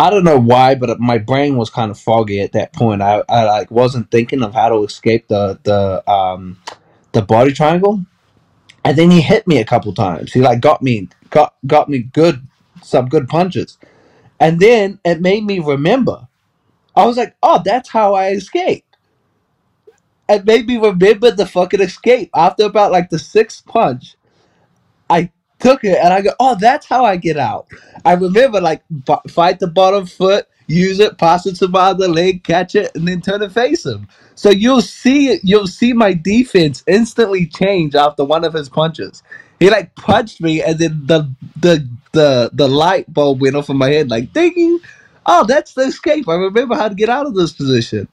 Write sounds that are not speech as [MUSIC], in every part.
I don't know why, but my brain was kind of foggy at that point. I, I like wasn't thinking of how to escape the the um the body triangle. And then he hit me a couple times. He like got me got got me good some good punches. And then it made me remember. I was like, oh, that's how I escaped. It made me remember the fucking escape. After about like the sixth punch, I took it and I go, oh, that's how I get out. I remember like b- fight the bottom foot, use it, pass it to my other leg, catch it, and then turn and face him. So you'll see you'll see my defense instantly change after one of his punches. He like punched me, and then the the the the light bulb went off in my head, like ding. Oh, that's the escape. I remember how to get out of this position.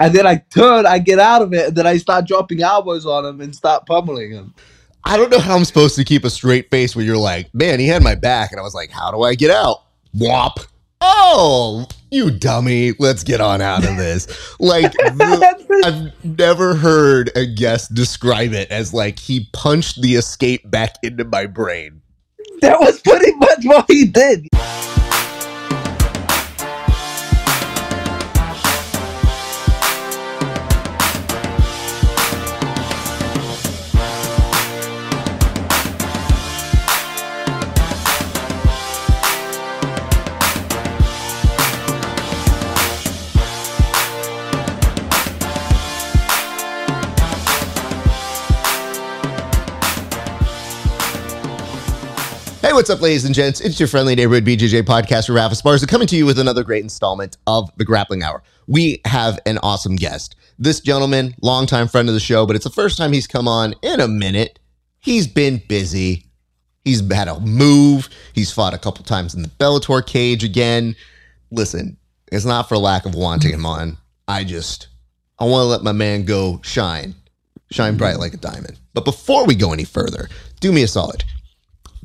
And then I turn, I get out of it, and then I start dropping elbows on him and start pummeling him. I don't know how I'm supposed to keep a straight face when you're like, man, he had my back. And I was like, how do I get out? Whop. Oh, you dummy. Let's get on out of this. Like, [LAUGHS] the, I've never heard a guest describe it as like he punched the escape back into my brain. That was pretty much what he did. Hey, what's up, ladies and gents? It's your friendly neighborhood BJJ podcaster, Rafa Esparza, coming to you with another great installment of the Grappling Hour. We have an awesome guest. This gentleman, longtime friend of the show, but it's the first time he's come on in a minute. He's been busy. He's had a move. He's fought a couple times in the Bellator cage again. Listen, it's not for lack of wanting him on. I just, I want to let my man go shine, shine bright like a diamond. But before we go any further, do me a solid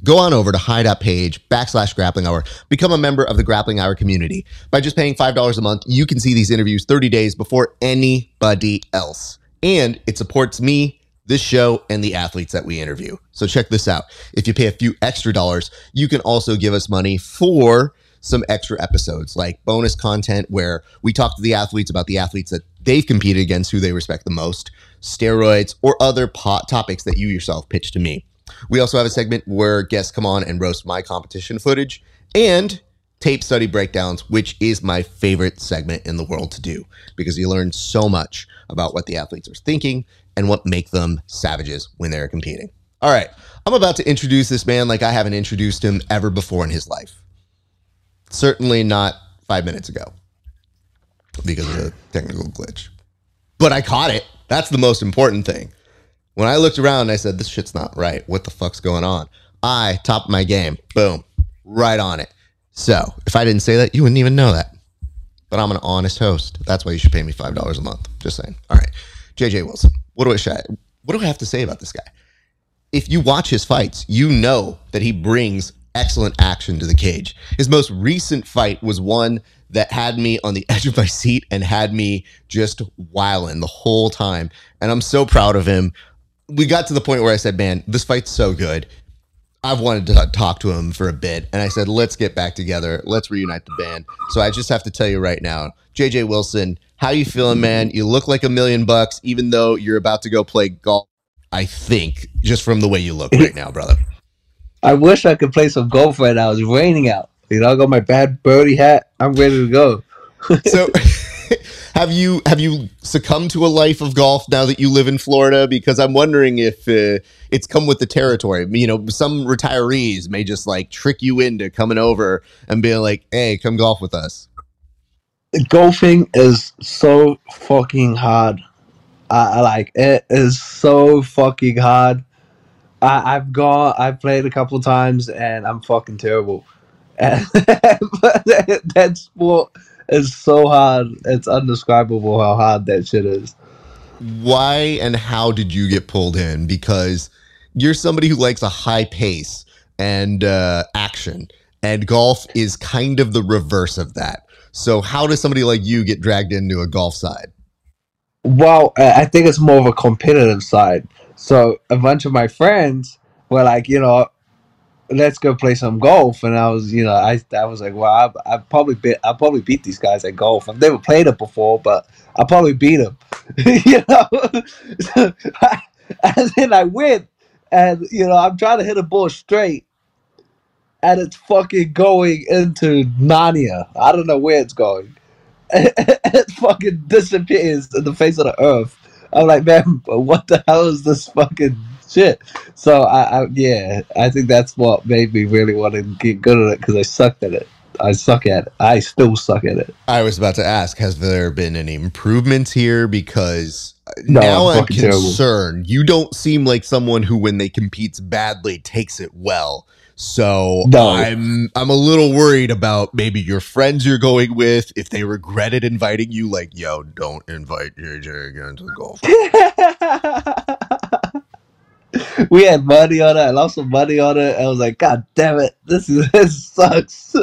go on over to hideout page backslash grappling hour. Become a member of the grappling hour community. By just paying $5 a month you can see these interviews 30 days before anybody else. And it supports me this show and the athletes that we interview. So check this out. If you pay a few extra dollars you can also give us money for some extra episodes like bonus content where we talk to the athletes about the athletes that they've competed against who they respect the most steroids or other pot topics that you yourself pitch to me we also have a segment where guests come on and roast my competition footage and tape study breakdowns, which is my favorite segment in the world to do because you learn so much about what the athletes are thinking and what make them savages when they're competing. All right, I'm about to introduce this man like I haven't introduced him ever before in his life. Certainly not five minutes ago because of a technical glitch. But I caught it. That's the most important thing. When I looked around, I said, "This shit's not right. What the fuck's going on?" I top my game. Boom, right on it. So if I didn't say that, you wouldn't even know that. But I'm an honest host. That's why you should pay me five dollars a month. Just saying. All right, JJ Wilson. What do I? What do I have to say about this guy? If you watch his fights, you know that he brings excellent action to the cage. His most recent fight was one that had me on the [LAUGHS] edge of my seat and had me just wiling the whole time. And I'm so proud of him we got to the point where I said, "Man, this fight's so good. I've wanted to talk to him for a bit." And I said, "Let's get back together. Let's reunite the band." So I just have to tell you right now, JJ Wilson, how you feeling, man? You look like a million bucks, even though you're about to go play golf. I think just from the way you look right now, brother. [LAUGHS] I wish I could play some golf right now. It's raining out. You know, I got my bad birdie hat. I'm ready to go. so [LAUGHS] have you have you succumbed to a life of golf now that you live in Florida? Because I'm wondering if uh, it's come with the territory. You know, some retirees may just like trick you into coming over and being like, "Hey, come golf with us." Golfing is so fucking hard. I, I like it is so fucking hard. I, have gone, I've played a couple times, and I'm fucking terrible. And, that sport it's so hard. It's undescribable how hard that shit is. Why and how did you get pulled in? Because you're somebody who likes a high pace and uh, action, and golf is kind of the reverse of that. So, how does somebody like you get dragged into a golf side? Well, I think it's more of a competitive side. So, a bunch of my friends were like, you know, let's go play some golf. And I was, you know, I I was like, well, I, I probably beat I probably beat these guys at golf. I've never played it before, but I probably beat them. [LAUGHS] you know, [LAUGHS] and then I win, and you know, I'm trying to hit a ball straight, and it's fucking going into Narnia. I don't know where it's going. [LAUGHS] it fucking disappears in the face of the earth. I'm like, man, what the hell is this fucking shit? So I, I yeah, I think that's what made me really want to get good at it because I sucked at it. I suck at it. I still suck at it. I was about to ask, has there been any improvements here? Because No, now I'm I'm fucking terrible. concerned. You don't seem like someone who, when they competes badly, takes it well. So No. I'm I'm a little worried about maybe your friends you're going with if they regretted inviting you. Like, yo, don't invite JJ again to golf. [LAUGHS] we had money on it. I lost some money on it. I was like, God damn it, this is [LAUGHS] this sucks.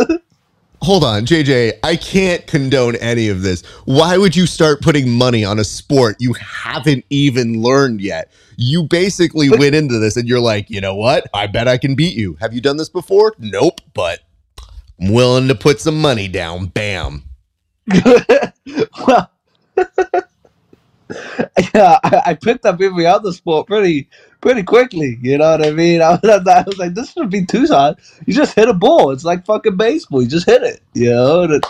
Hold on, JJ. I can't condone any of this. Why would you start putting money on a sport you haven't even learned yet? You basically But- went into this and you're like, you know what? I bet I can beat you. Have you done this before? Nope, but I'm willing to put some money down. Bam. [LAUGHS] well, [LAUGHS] yeah, I, I picked up every other sport pretty pretty quickly. You know what I mean? [LAUGHS] I was, I was like, this should be too hard. You just hit a ball. It's like fucking baseball. You just hit it. You know?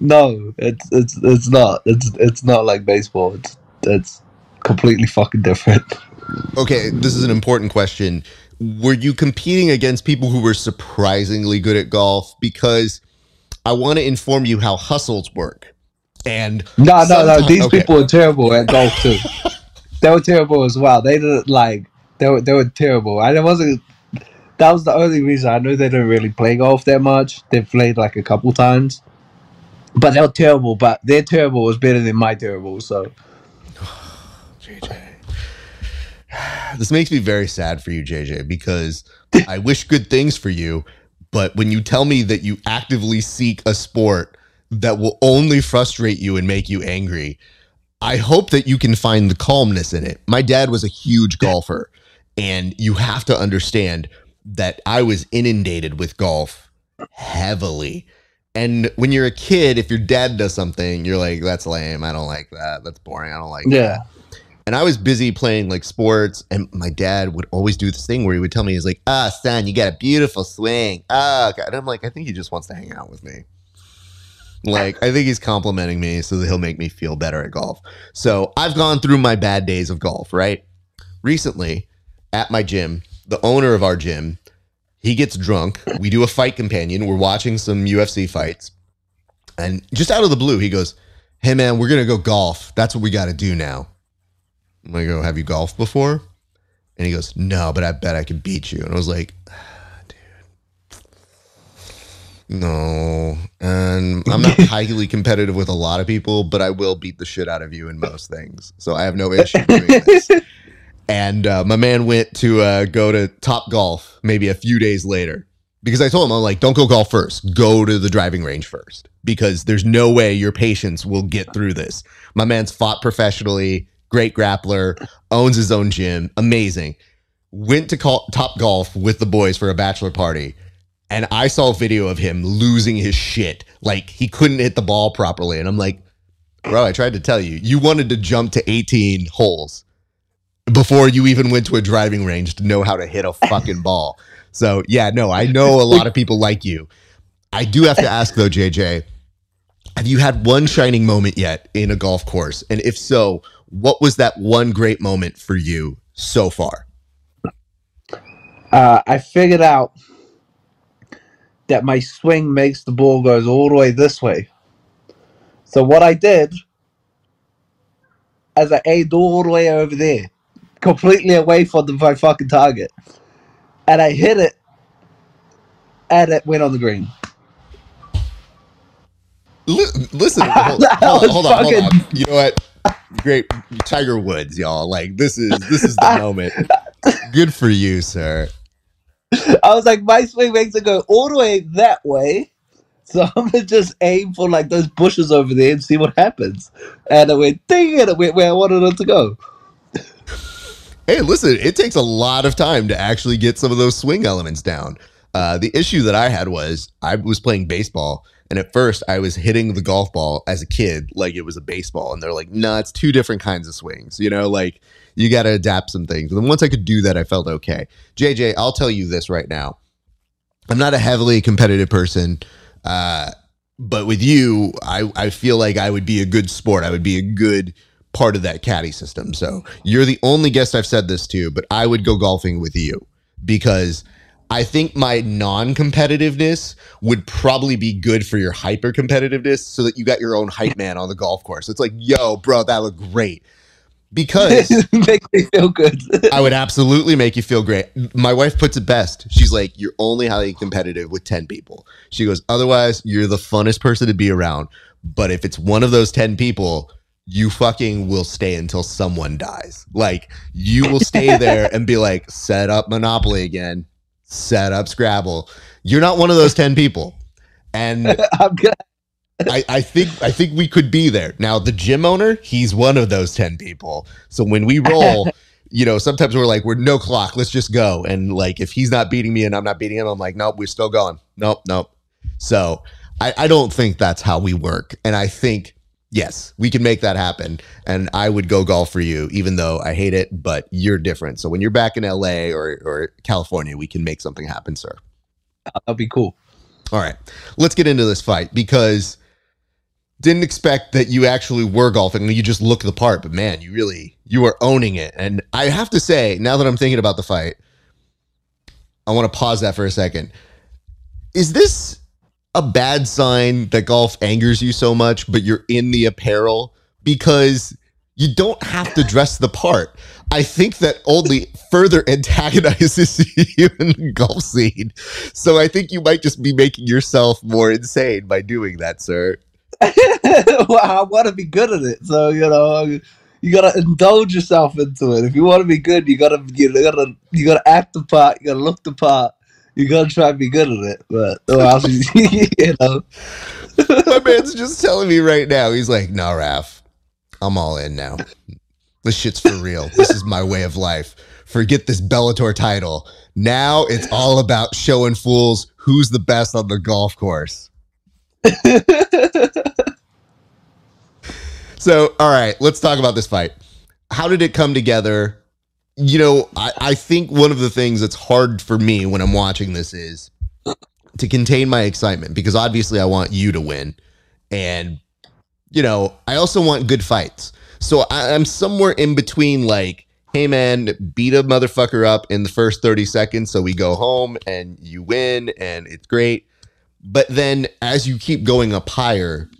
No, it's it's it's not. It's it's not like baseball. It's it's completely fucking different. [LAUGHS] Okay, this is an important question. Were you competing against people who were surprisingly good at golf? Because I want to inform you how hustles work. And No, no, no. These okay. people are terrible at golf too. [LAUGHS] they were terrible as well. They didn't like. They were they were terrible. I wasn't. That was the only reason I know they don't really play golf that much. They played like a couple times, but they were terrible. But their terrible was better than my terrible. So [SIGHS] JJ. [SIGHS] This makes me very sad for you, JJ, because [LAUGHS] I wish good things for you. But when you tell me that you actively seek a sport that will only frustrate you and make you angry, I hope that you can find the calmness in it. My dad was a huge [LAUGHS] golfer, and you have to understand that I was inundated with golf heavily. And when you're a kid, if your dad does something, you're like, that's lame. I don't like that. That's boring. I don't like that yeah, and I was busy playing like sports, and my dad would always do this thing where he would tell me, he's like, ah, son, you got a beautiful swing. Ah, God. And I'm like, I think he just wants to hang out with me. Like, I think he's complimenting me so that he'll make me feel better at golf. So I've gone through my bad days of golf, right? Recently, at my gym, the owner of our gym, he gets drunk. We do a fight companion. We're watching some UFC fights. And just out of the blue, he goes, Hey, man, we're going to go golf. That's what we got to do now. I'm like, oh, have you golfed before? And he goes, no, but I bet I could beat you. And I was like, ah, dude, no. And I'm not [LAUGHS] highly competitive with a lot of people, but I will beat the shit out of you in most things. So I have no issue doing this. [LAUGHS] And uh, my man went to uh, go to Top Golf maybe a few days later because I told him, I'm like, don't go golf first. Go to the driving range first because there's no way your patience will get through this. My man's fought professionally, great grappler, owns his own gym, amazing. Went to call, Top Golf with the boys for a bachelor party. And I saw a video of him losing his shit. Like he couldn't hit the ball properly. And I'm like, bro, I tried to tell you, you wanted to jump to 18 holes before you even went to a driving range to know how to hit a fucking ball. So yeah, no, I know a lot of people like you. I do have to ask though, JJ, have you had one shining moment yet in a golf course? And if so, what was that one great moment for you so far? uh, I figured out that my swing makes the ball goes all the way this way. So what I did, as I aimed all the way over there, completely away from the, fucking target, and I hit it, and it went on the green. Li- listen, [LAUGHS] hold, That hold on, was hold on, on. You know what? Great, Tiger Woods, y'all. Like this is this is the [LAUGHS] moment. Good for you, sir. I was like, my swing makes it go all the way that way. So [LAUGHS] I'm gonna just aim for like those bushes over there and see what happens. And it went ding and it went where I wanted it to go. Hey, listen, it takes a lot of time to actually get some of those swing elements down. Uh, the issue that I had was I was playing baseball, and at first I was hitting the golf ball as a kid like it was a baseball, and they're like, "No, nah, it's two different kinds of swings." You know, like you got to adapt some things. And then once I could do that, I felt okay. JJ, I'll tell you this right now: I'm not a heavily competitive person. Uh, but with you, I, I feel like I would be a good sport. I would be a good part of that caddy system. So you're the only guest I've said this to, but I would go golfing with you because I think my non competitiveness would probably be good for your hyper competitiveness so that you got your own hype man on the golf course. It's like, yo, bro, that looked great because [LAUGHS] make me feel good. I would absolutely make you feel great. My wife puts it best. She's like, "You're only highly competitive with ten people." She goes, "Otherwise, you're the funnest person to be around. But if it's one of those ten people." You fucking will stay until someone dies. Like you will stay there and be like, set up Monopoly again, set up Scrabble. You're not one of those 10 people. And [LAUGHS] I'm. I, I think I think we could be there. Now the gym owner, he's one of those 10 people. So when we roll, [LAUGHS] you know, sometimes we're like, we're no clock, let's just go. And like if he's not beating me and I'm not beating him, I'm like, nope, we're still going. Nope, nope. So I, I don't think that's how we work. And I think, yes, we can make that happen. And I would go golf for you, even though I hate it, but you're different. So when you're back in LA or, or California, we can make something happen, sir. Uh, that'd be cool. All right. Let's get into this fight because didn't expect that you actually were golfing. And you just look the part, but man, you really you are owning it. And I have to say, now that I'm thinking about the fight, I want to pause that for a second. Is this a bad sign that golf angers you so much, but you're in the apparel because you don't have to dress the part. I think that only further [LAUGHS] antagonizes [LAUGHS] you in the golf scene. So I think you might just be making yourself more insane by doing that, sir. [LAUGHS] well, I want to be good at it. So you know, you gotta indulge yourself into it. If you want to be good, you gotta you gotta you gotta act the part. You gotta look the part. You gotta try to be good at it. But oh, else, [LAUGHS] you know, my man's just telling me right now. He's like, "No, Raf, I'm all in now. This shit's for real. This is my way of life. Forget this Bellator title. Now it's all about showing fools who's the best on the golf course." [LAUGHS] so, all right, let's talk about this fight. How did it come together? You know, I, I think one of the things that's hard for me when I'm watching this is to contain my excitement because obviously I want you to win. And, you know, I also want good fights. So I, I'm somewhere in between like, hey man, beat a motherfucker up in the first 30 seconds so we go home and you win and it's great but then as you keep going up higher,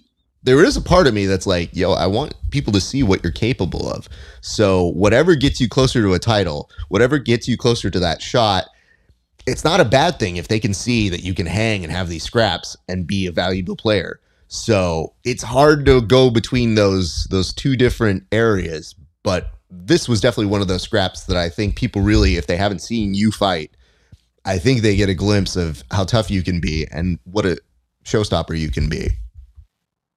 there is a part of me that's like, yo, I want people to see what you're capable of. So whatever gets you closer to a title, whatever gets you closer to that shot, it's not a bad thing if they can see that you can hang and have these scraps and be a valuable player. So it's hard to go between those those two different areas, but this was definitely one of those scraps that I think people really, if they haven't seen you fight, I think they get a glimpse of how tough you can be and what a showstopper you can be.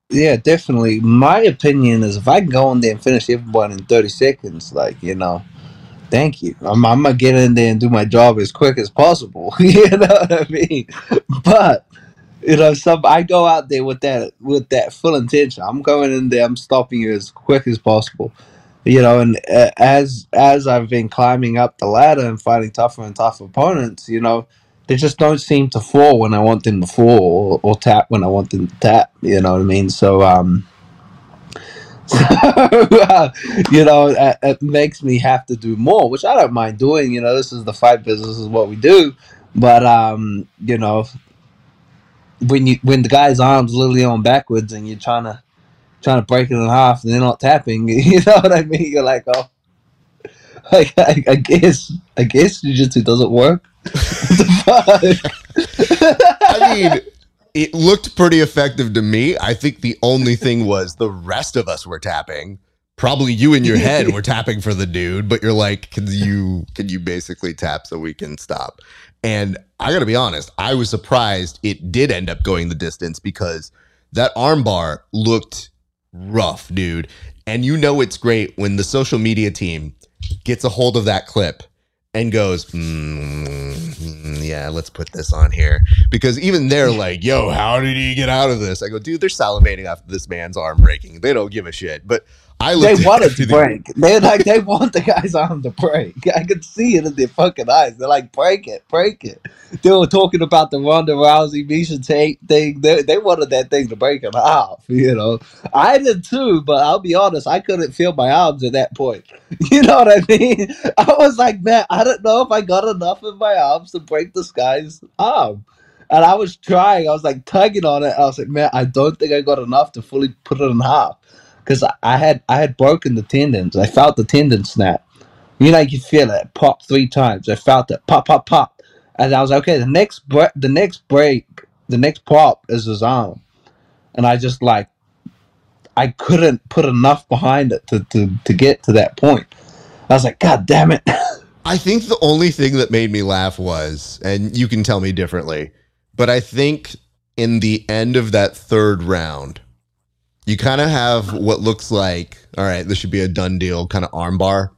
Yeah, definitely. My opinion is if I can go in there and finish everyone in 30 seconds, like, you know, thank you. I'm, I'm going to get in there and do my job as quick as possible. [LAUGHS] you know what I mean? But, you know, some I go out there with that with that full intention. I'm going in there, I'm stopping you as quick as possible you know, and uh, as as I've been climbing up the ladder and fighting tougher and tougher opponents, you know, they just don't seem to fall when I want them to fall or, or tap when I want them to tap. You know what I mean? So, um, [LAUGHS] so uh, you know, it, it, makes me have to do more, which I don't mind doing. You know, this is the fight business, is what we do. But um, you know, when you when the guy's arms literally on backwards and you're trying to trying to break it in half and they're not tapping. [LAUGHS] You know what I mean? You're like, oh, [LAUGHS] like I, I guess I guess jujitsu doesn't work. [LAUGHS] I mean, it looked pretty effective to me. I think the only thing was the rest of us were tapping. Probably you in your head were tapping for the dude, but you're like, can you can you basically tap so we can stop? And I got to be honest, I was surprised it did end up going the distance because that armbar looked rough, dude. And you know it's great when the social media team gets a hold of that clip and goes, mm, yeah, let's put this on here. Because even they're like, yo, how did he get out of this? I go, dude, they're salivating after this man's arm breaking. They don't give a shit. But I they wanted to break. They like they want the guy's arm to break. [LAUGHS] I could see it in their fucking eyes. They're like, break it, break it. They were talking about the Ronda Rousey Miesha Tate thing. They, they wanted that thing to break in half. [LAUGHS] You know, I did too. But I'll be honest, I couldn't feel my arms at that point. [LAUGHS] You know what I mean? I was like, man, I don't know if I got enough in my arms to break this guy's arm. And I was trying. I was like tugging on it. I was like, man, I don't think I got enough to fully put it in half because I had I had broken the tendons. I felt the tendon snap. You know, you feel it pop three times. I felt it pop, pop, pop, and I was like, okay. The next bre- the next break, the next pop is his arm, and I just like I couldn't put enough behind it to to to get to that point. I was like, God damn it. [LAUGHS] I think the only thing that made me laugh was, and you can tell me differently, but I think in the end of that third round, you kind of have what looks like, all right, this should be a done deal kind of armbar.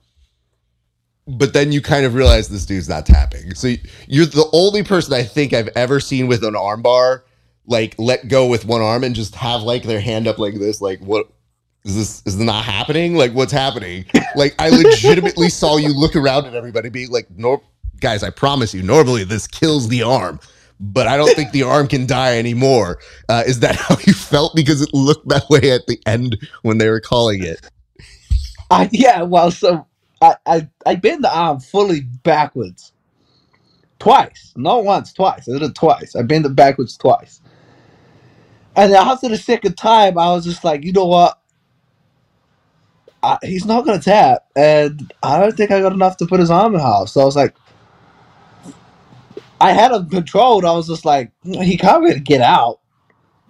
But then you kind of realize this dude's not tapping. So you're the only person I think I've ever seen with an armbar like let go with one arm and just have like their hand up like this, like what is this is this not happening? Like what's happening? Like I legitimately saw you look around at everybody being like, no guys, I promise you, normally this kills the arm but I don't think the arm can die anymore. Uh, is that how you felt? Because it looked that way at the end when they were calling it. Yeah, well, so I, I, I bend the arm fully backwards twice, not once, twice. I did it twice. I bent it backwards twice. And after the second time, I was just like, you know what? I, he's not going to tap. And I don't think I got enough to put his arm in half. So I was like, I had him controlled. I was just like, he can't really get out.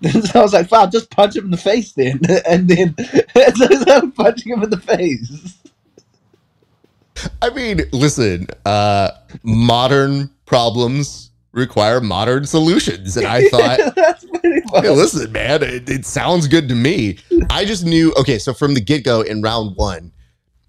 [LAUGHS] so I was like, fine, just punch him in the face then. [LAUGHS] and then [LAUGHS] so punching him in the face. I mean, listen, uh, modern problems require modern solutions. And I thought, hey, listen, man, it, it sounds good to me. I just knew, okay, so from the get go in round one,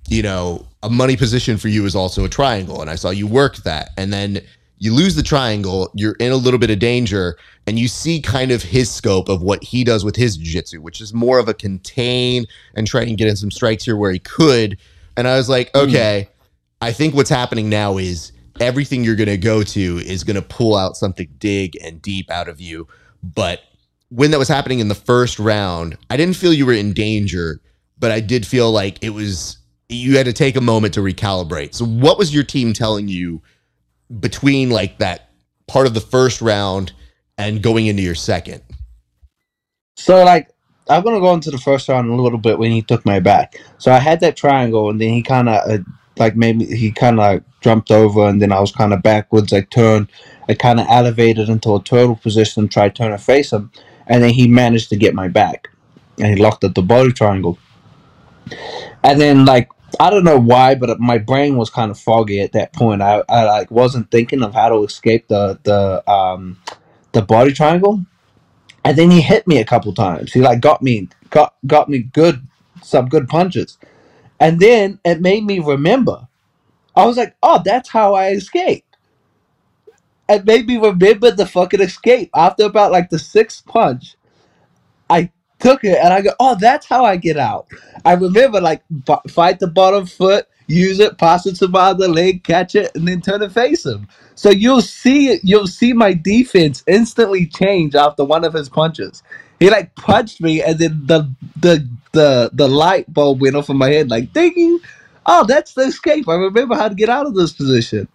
you know, a money position for you is also a triangle. And I saw you work that. And then you lose the triangle, you're in a little bit of danger, and you see kind of his scope of what he does with his jiu-jitsu, which is more of a contain and try and get in some strikes here where he could. And I was like, hmm. okay, mm. I think what's happening now is everything you're going to go to is going to pull out something dig and deep out of you. But when that was happening in the first round, I didn't feel you were in danger, but I did feel like it was you had to take a moment to recalibrate. So what was your team telling you between like that part of the first round and going into your second? So like I'm gonna go into the first round a little bit when he took my back. So I had that triangle, and then he kind of uh, like maybe he kind of like jumped over, and then I was kind of backwards. I turned, I kind of elevated into a turtle position, tried to turn and face him, and then he managed to get my back, and he locked at the body triangle. And then like I don't know why, but my brain was kind of foggy at that point. I, I like wasn't thinking of how to escape the the um the body triangle. And then he hit me a couple times. He like got me got got me good some good punches. And then it made me remember. I was like, oh, that's how I escaped. It made me remember the fucking escape. After about like the sixth punch, I took it and I go, oh, that's how I get out. I remember like b- fight the bottom foot, use it, pass it to my other leg, catch it, and then turn and face him. So you'll see it. you'll see my defense instantly change after one of his punches. He like punched me, and then the the the the light bulb went off in my head, like ding. Oh, that's the escape. I remember how to get out of this position.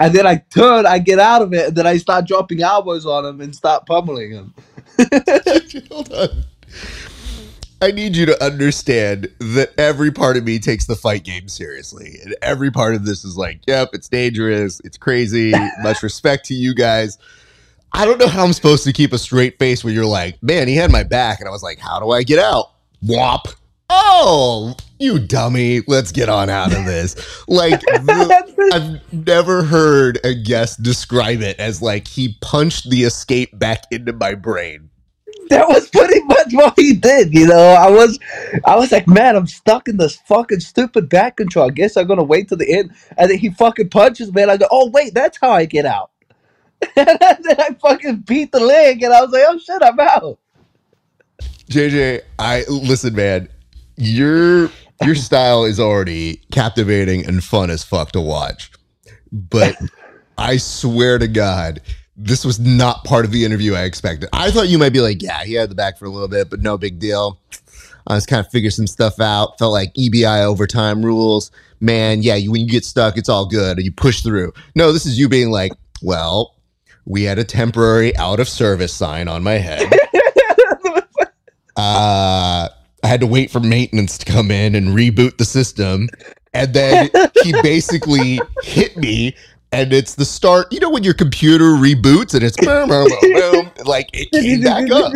And then I turn, I get out of it, and then I start dropping elbows on him and start pummeling him. [LAUGHS] [LAUGHS] Hold on. [LAUGHS] I need you to understand that every part of me takes the fight game seriously. And every part of this is like, yep, it's dangerous. It's crazy. [LAUGHS] Much respect to you guys. I don't know how I'm supposed to keep a straight face when you're like, man, he had my back. And I was like, how do I get out? Whop. Oh, you dummy. Let's get on out of this. Like, [LAUGHS] the, I've never heard a guest describe it as like he punched the escape back into my brain that was pretty much what he did. You know, I was, I was like, man, I'm stuck in this fucking stupid back control. I guess I'm gonna wait till the end, and then he fucking punches me, and I go, oh wait, that's how I get out. [LAUGHS] and then I fucking beat the leg, and I was like, oh shit, I'm out. JJ, I listen, man. Your your [LAUGHS] style is already captivating and fun as fuck to watch, but [LAUGHS] I swear to God, this was not part of the interview I expected. I thought you might be like, yeah, he had the back for a little bit, but no big deal. I was kind of figure some stuff out. Felt like EBI overtime rules. Man, yeah, you, when you get stuck, it's all good. You push through. No, this is you being like, well, we had a temporary out of service sign on my head. uh, I had to wait for maintenance to come in and reboot the system. And then he basically hit me. And it's the start, you know, when your computer reboots and it's [LAUGHS] boom, boom, boom, boom, like it [LAUGHS] came back up.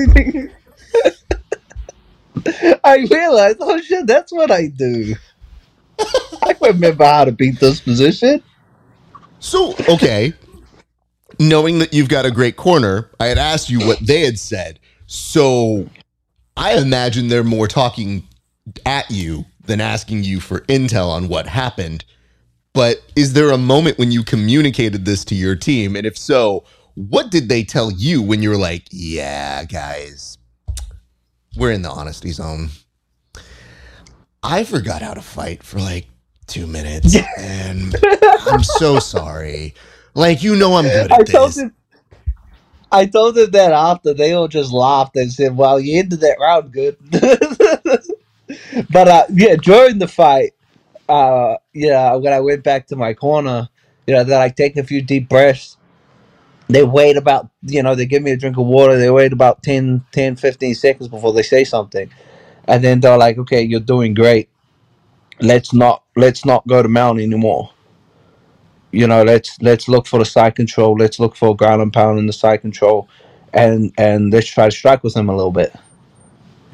[LAUGHS] I realized, oh shit, that's what I do. I remember how to beat this position. So, okay. Knowing that you've got a great corner, I had asked you what they had said. So I imagine they're more talking at you than asking you for intel on what happened. But is there a moment when you communicated this to your team? And if so, what did they tell you when you were like, yeah, guys, we're in the honesty zone? I forgot how to fight for like two minutes [LAUGHS] and I'm so sorry. Like, you know, I'm good at I told this. him. I told him that after they all just laughed and said, "Well, you ended that round good." [LAUGHS] but uh, yeah, during the fight, uh, yeah, when I went back to my corner, you know, that I take a few deep breaths. They wait about, you know, they give me a drink of water. They wait about 10, 10 15 seconds before they say something, and then they're like, "Okay, you're doing great. Let's not let's not go to mount anymore." you know, let's let's look for the side control. Let's look for ground and pound in the side control, and and let's try to strike with them a little bit.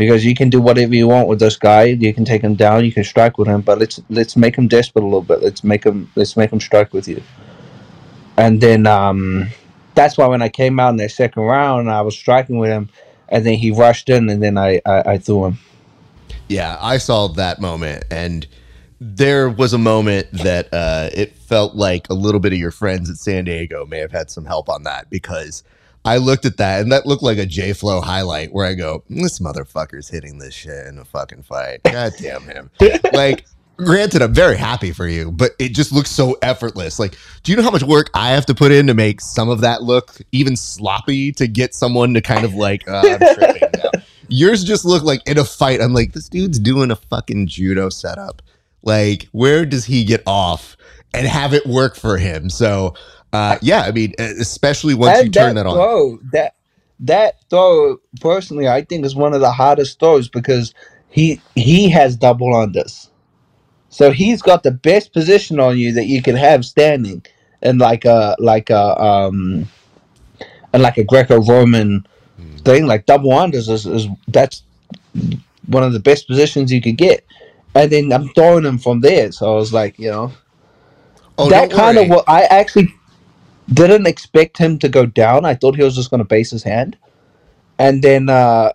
Because you can do whatever you want with this guy. You can take him down. You can strike with him, but let's let's make him desperate a little bit. Let's make him let's make him strike with you. And then um, that's why when I came out in that second round, I was striking with him, and then he rushed in, and then I I, I threw him. Yeah, I saw that moment, and there was a moment that uh, it felt like a little bit of your friends at San Diego may have had some help on that because I looked at that and that looked like a J Flow highlight where I go, this motherfucker's hitting this shit in a fucking fight. God damn him. [LAUGHS] like, granted, I'm very happy for you, but it just looks so effortless. Like, do you know how much work I have to put in to make some of that look even sloppy to get someone to kind of like, uh, I'm tripping now. Yours just look like in a fight. I'm like, this dude's doing a fucking judo setup. Like, where does he get off and have it work for him? So, uh, yeah, I mean, especially once And you turn that that on. throw, that that throw, personally, I think is one of the hardest throws because he he has double unders, so he's got the best position on you that you can have standing, and like a like a um, and like a Greco-Roman thing, like double unders is, is that's one of the best positions you could get, and then I'm throwing him from there. So I was like, you know, Oh, that kind of what I actually didn't expect him to go down. I thought he was just going to base his hand, and then uh,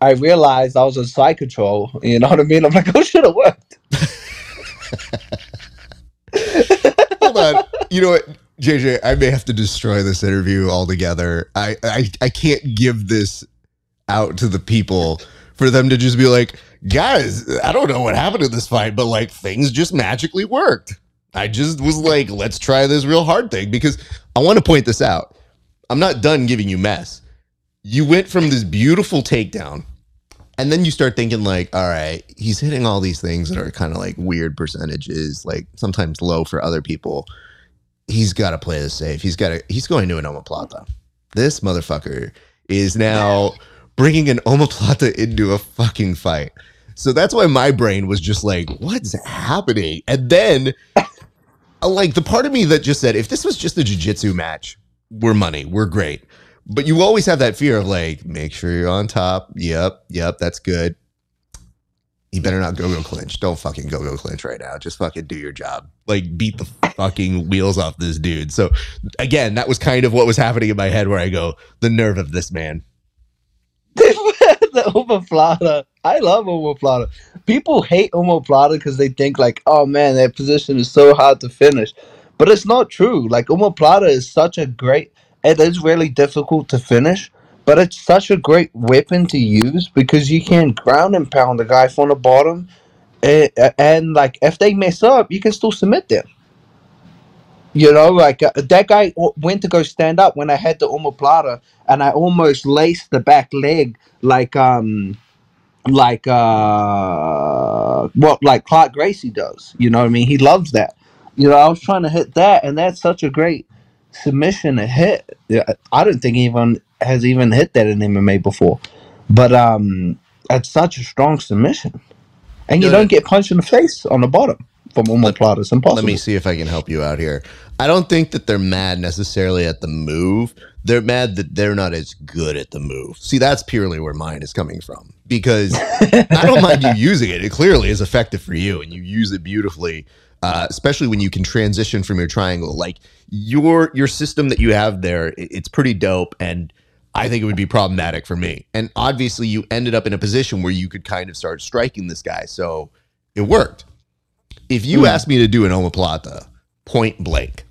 I realized I was in side control. You know what I mean? I'm like, [LAUGHS] oh, should have worked. [LAUGHS] Hold on. You know what, JJ? I may have to destroy this interview altogether. I, I I can't give this out to the people for them to just be like, guys, I don't know what happened in this fight, but like things just magically worked. I just was like, let's try this real hard thing because I want to point this out. I'm not done giving you mess. You went from this beautiful takedown and then you start thinking like all right he's hitting all these things that are kind of like weird percentages like sometimes low for other people. He's got to play this safe. He's got to he's going to an omoplata. This motherfucker is now bringing an omoplata into a fucking fight. So that's why my brain was just like what's happening? And then Uh, like the part of me that just said if this was just a jiu-jitsu match we're money we're great but you always have that fear of like, make sure you're on top. Yep, yep, that's good. You better not go go clinch. Don't fucking go go clinch right now. Just fucking do your job. Like beat the fucking wheels off this dude. So again, that was kind of what was happening in my head where I go, the nerve of this man. [LAUGHS] the omoplata. I love omoplata. People hate omoplata because they think like, oh man, that position is so hard to finish. But it's not true. Like omoplata is such a great. It is really difficult to finish, but it's such a great weapon to use because you can ground and pound the guy from the bottom, eh, and, and like if they mess up, you can still submit them. You know, like uh, that guy w- went to go stand up when I had the omoplata, and I almost laced the back leg like um like uh what like Clark Gracie does. You know what I mean? He loves that. You know, I was trying to hit that, and that's such a great submission to hit. Yeah, I don't think anyone has even hit that in MMA before, but um, it's such a strong submission, and you no. don't get punched in the face on the bottom from omoplata. It's impossible. Let me see if I can help you out here. I don't think that they're mad necessarily at the move. They're mad that they're not as good at the move. See, that's purely where mine is coming from because [LAUGHS] I don't mind you using it. It clearly is effective for you and you use it beautifully, uh, especially when you can transition from your triangle. Like your your system that you have there, it- it's pretty dope and I think it would be problematic for me. And obviously you ended up in a position where you could kind of start striking this guy. So it worked. If you Hmm. ask me to do an omoplata point blank,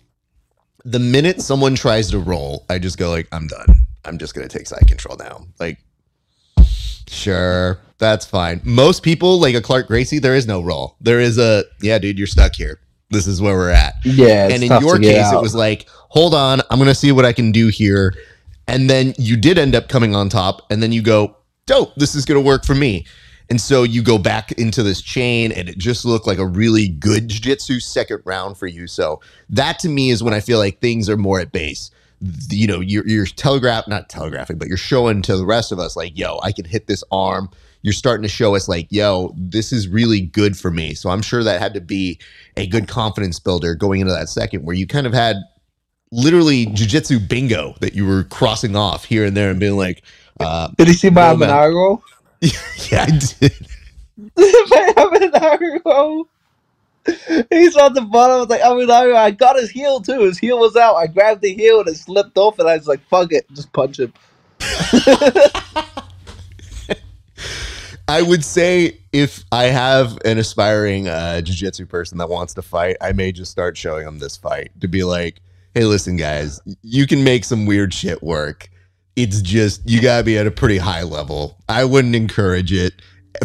the minute someone tries to roll, I just go like, I'm done. I'm just gonna take side control now. Like, sure, that's fine. Most people, like a Clark Gracie, there is no roll. There is a yeah, dude, you're stuck here. This is where we're at. Yeah, and in your case, it was like, hold on, I'm gonna see what I can do here. And then you did end up coming on top, and then you go, dope, this is gonna work for me. And so you go back into this chain, and it just looked like a really good jiu-jitsu second round for you. So that to me is when I feel like things are more at base. You know, you're, you're telegraph, not telegraphing, but you're showing to the rest of us like, yo, I can hit this arm. You're starting to show us like, yo, this is really good for me. So I'm sure that had to be a good confidence builder going into that second where you kind of had literally jujitsu bingo that you were crossing off here and there and being like, uh, Did you see my. Monaro? [LAUGHS] yeah, I did. [LAUGHS] my Monaro. He's on the bottom. I was like, Monaro. I got his heel too. His heel was out. I grabbed the heel and it slipped off, and I was like, "Fuck it, just punch him." [LAUGHS] I would say if I have an aspiring uh, jiu-jitsu person that wants to fight, I may just start showing them this fight to be like, hey, listen, guys, you can make some weird shit work. It's just you gotta be at a pretty high level. I wouldn't encourage it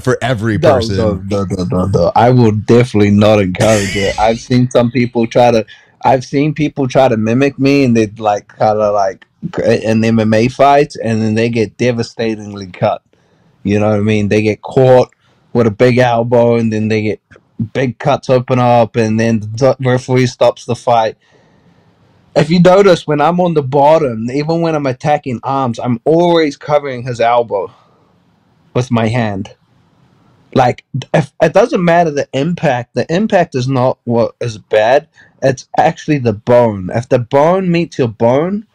for every person. no, no, no, no, no. I will definitely not encourage it. I've seen some people try to. I've seen people try to mimic me, and they like kind of like in MMA fights, and then they get devastatingly cut. You know what I mean? They get caught with a big elbow, and then they get big cuts open up, and then the referee stops the fight. If you notice, when I'm on the bottom, even when I'm attacking arms, I'm always covering his elbow with my hand. Like if it doesn't matter the impact. The impact is not what is bad. It's actually the bone. If the bone meets your bone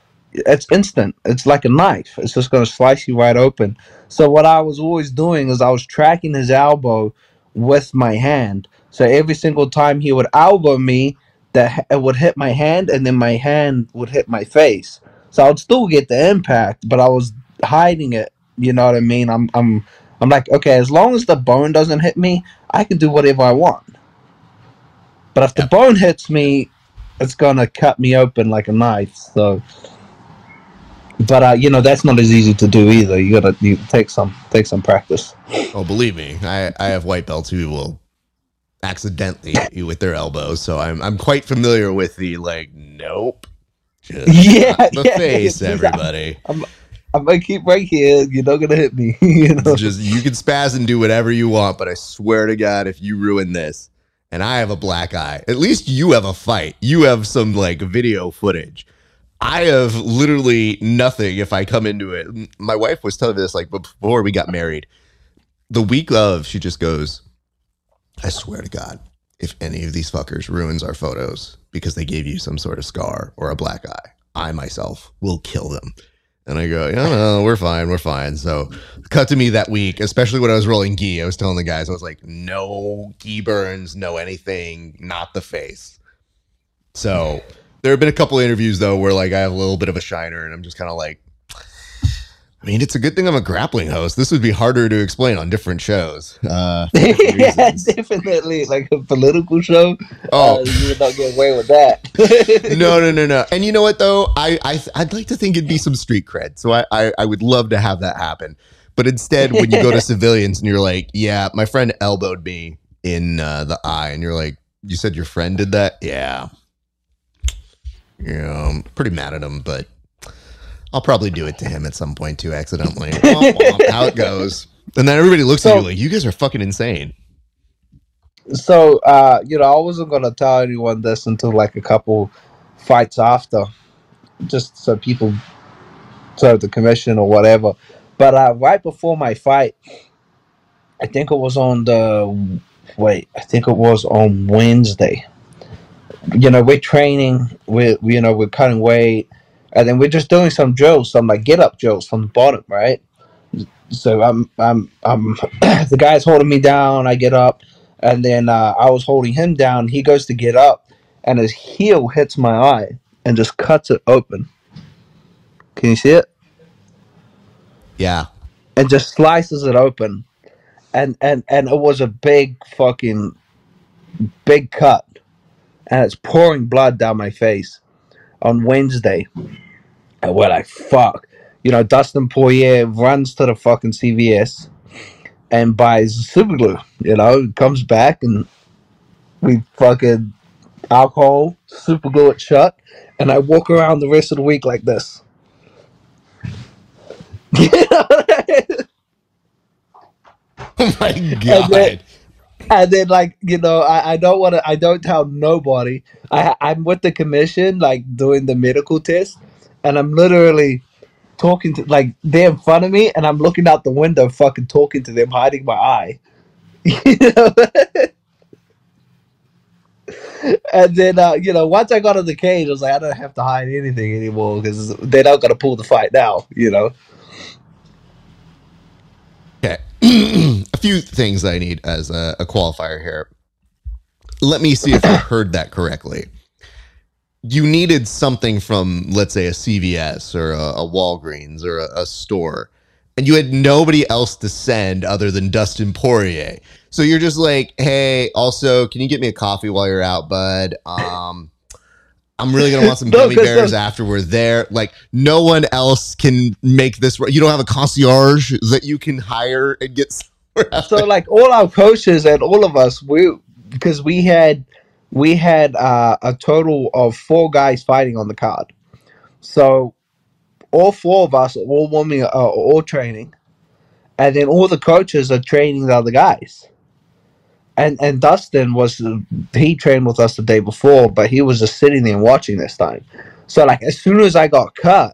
it's instant. It's like a knife. It's just to slice you right open. So what i was always doing is i was tracking his elbow with my hand. So every single time he would elbow me that it would hit my hand and then my hand would hit my face so i would still get the impact but i was hiding it you know what i mean i'm i'm I'm like, okay, as long as the bone doesn't hit me, I can do whatever I want. But if the bone hits me, it's gonna cut me open like a knife. So, but uh, you know that's not as easy to do either. You gotta you take some take some practice. Oh, believe me, I, I have white belts who will accidentally hit you with their elbows, so I'm I'm quite familiar with the like, nope, just [LAUGHS] Yeah, the yeah, face, yeah. everybody. I'm gonna keep right here. You're not gonna hit me. [LAUGHS] you know. Just you can spaz and do whatever you want, but I swear to God, if you ruin this, and I have a black eye, at least you have a fight. You have some like video footage. I have literally nothing if I come into it. My wife was telling me this like before we got married. The week of, she just goes, I swear to God, if any of these fuckers ruins our photos because they gave you some sort of scar or a black eye, I myself will kill them. And I go, no, no, we're fine, we're fine. So, cut to me that week, especially when I was rolling gi. I was telling the guys, I was like, no gi burns, no anything, not the face. So, there have been a couple interviews though where like I have a little bit of a shiner, and I'm just kind of like, I mean, it's a good thing I'm a grappling host. This would be harder to explain on different shows. Uh, [LAUGHS] different yeah, definitely. Like a political show. Oh. uh, you would not get away with that. [LAUGHS] no, no, no, no. And you know what though? I, I I'd like to think it'd be some street cred. So I, I I would love to have that happen. But instead, when you go to [LAUGHS] civilians and you're like, "Yeah, my friend elbowed me in uh, the eye," and you're like, "You said your friend did that?" Yeah. Yeah, I'm pretty mad at him, but I'll probably do it to him at some point too, accidentally. [LAUGHS] Womp womp, How it goes. And then everybody looks at you like, "You guys are fucking insane." so uh, you know, I wasn't gonna tell anyone this until like a couple fights after, just so people serve the commission or whatever. But uh, right before my fight, I think it was on the wait, I think it was on Wednesday. You know, we're training, we're you know, we're cutting weight, and then we're just doing some drills, some like get up drills from the bottom, right? So I'm I'm I'm [CLEARS THROAT] the guy's holding me down, I get up, and then uh, I was holding him down. He goes to get up, and his heel hits my eye and just cuts it open. Can you see it? Yeah. And just slices it open, and and and it was a big fucking big cut, and it's pouring blood down my face on Wednesday. And we're like, fuck. You know, Dustin Poirier runs to the fucking CVS and buys super glue. You know, comes back and we fucking alcohol, super glue it shut, and I walk around the rest of the week like this. [LAUGHS] Oh my then- god. and then like you know i, I don't want to i don't tell nobody i i'm with the commission like doing the medical test and i'm literally talking to like they're in front of me and i'm looking out the window fucking talking to them hiding my eye [LAUGHS] you know and then uh, you know once i got in the cage i was like i don't have to hide anything anymore because they're not going to pull the fight now you know Okay. [CLEARS THROAT] a few things I need as a, a qualifier here. Let me see if I [COUGHS] heard that correctly. You needed something from, let's say, a CVS or a, a Walgreens or a, a store, and you had nobody else to send other than Dustin Poirier. So you're just like, hey, also, can you get me a coffee while you're out, bud? Um, I'm really gonna want some [LAUGHS] No, bears after we're there. Like, no one else can make this. You don't have a concierge that you can hire and get. so like all our coaches and all of us we because we had we had uh, a total of four guys fighting on the card. So all four of us are all warming are all training and then all the coaches are training the other guys. And and dustin was he trained with us the day before but he was just sitting there watching this time. So like as soon as i got cut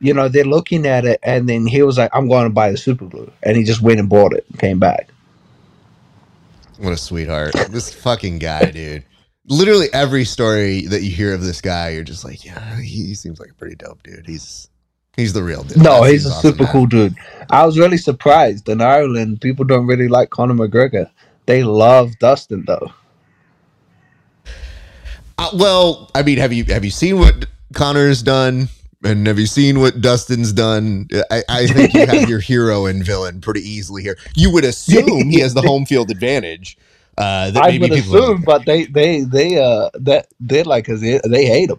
you know, they're looking at it, and then he was like, "I'm going to buy the super glue," and he just went and bought it, and came back. What a sweetheart. this fucking guy, dude. Literally every story that you hear of this guy, you're just like, yeah, he seems like a pretty dope dude. He's he's the real dude. No, That he's a super cool dude. I was really surprised in Ireland. People don't really like Conor McGregor. They love Dustin though. Uh, well, I mean, have you have you seen what Conor's done? And have you seen what Dustin's done? I, I think you have your [LAUGHS] hero and villain pretty easily here. You would assume he has the home field advantage. Uh, that I would assume, but they they they uh that they're like cause they, they hate him.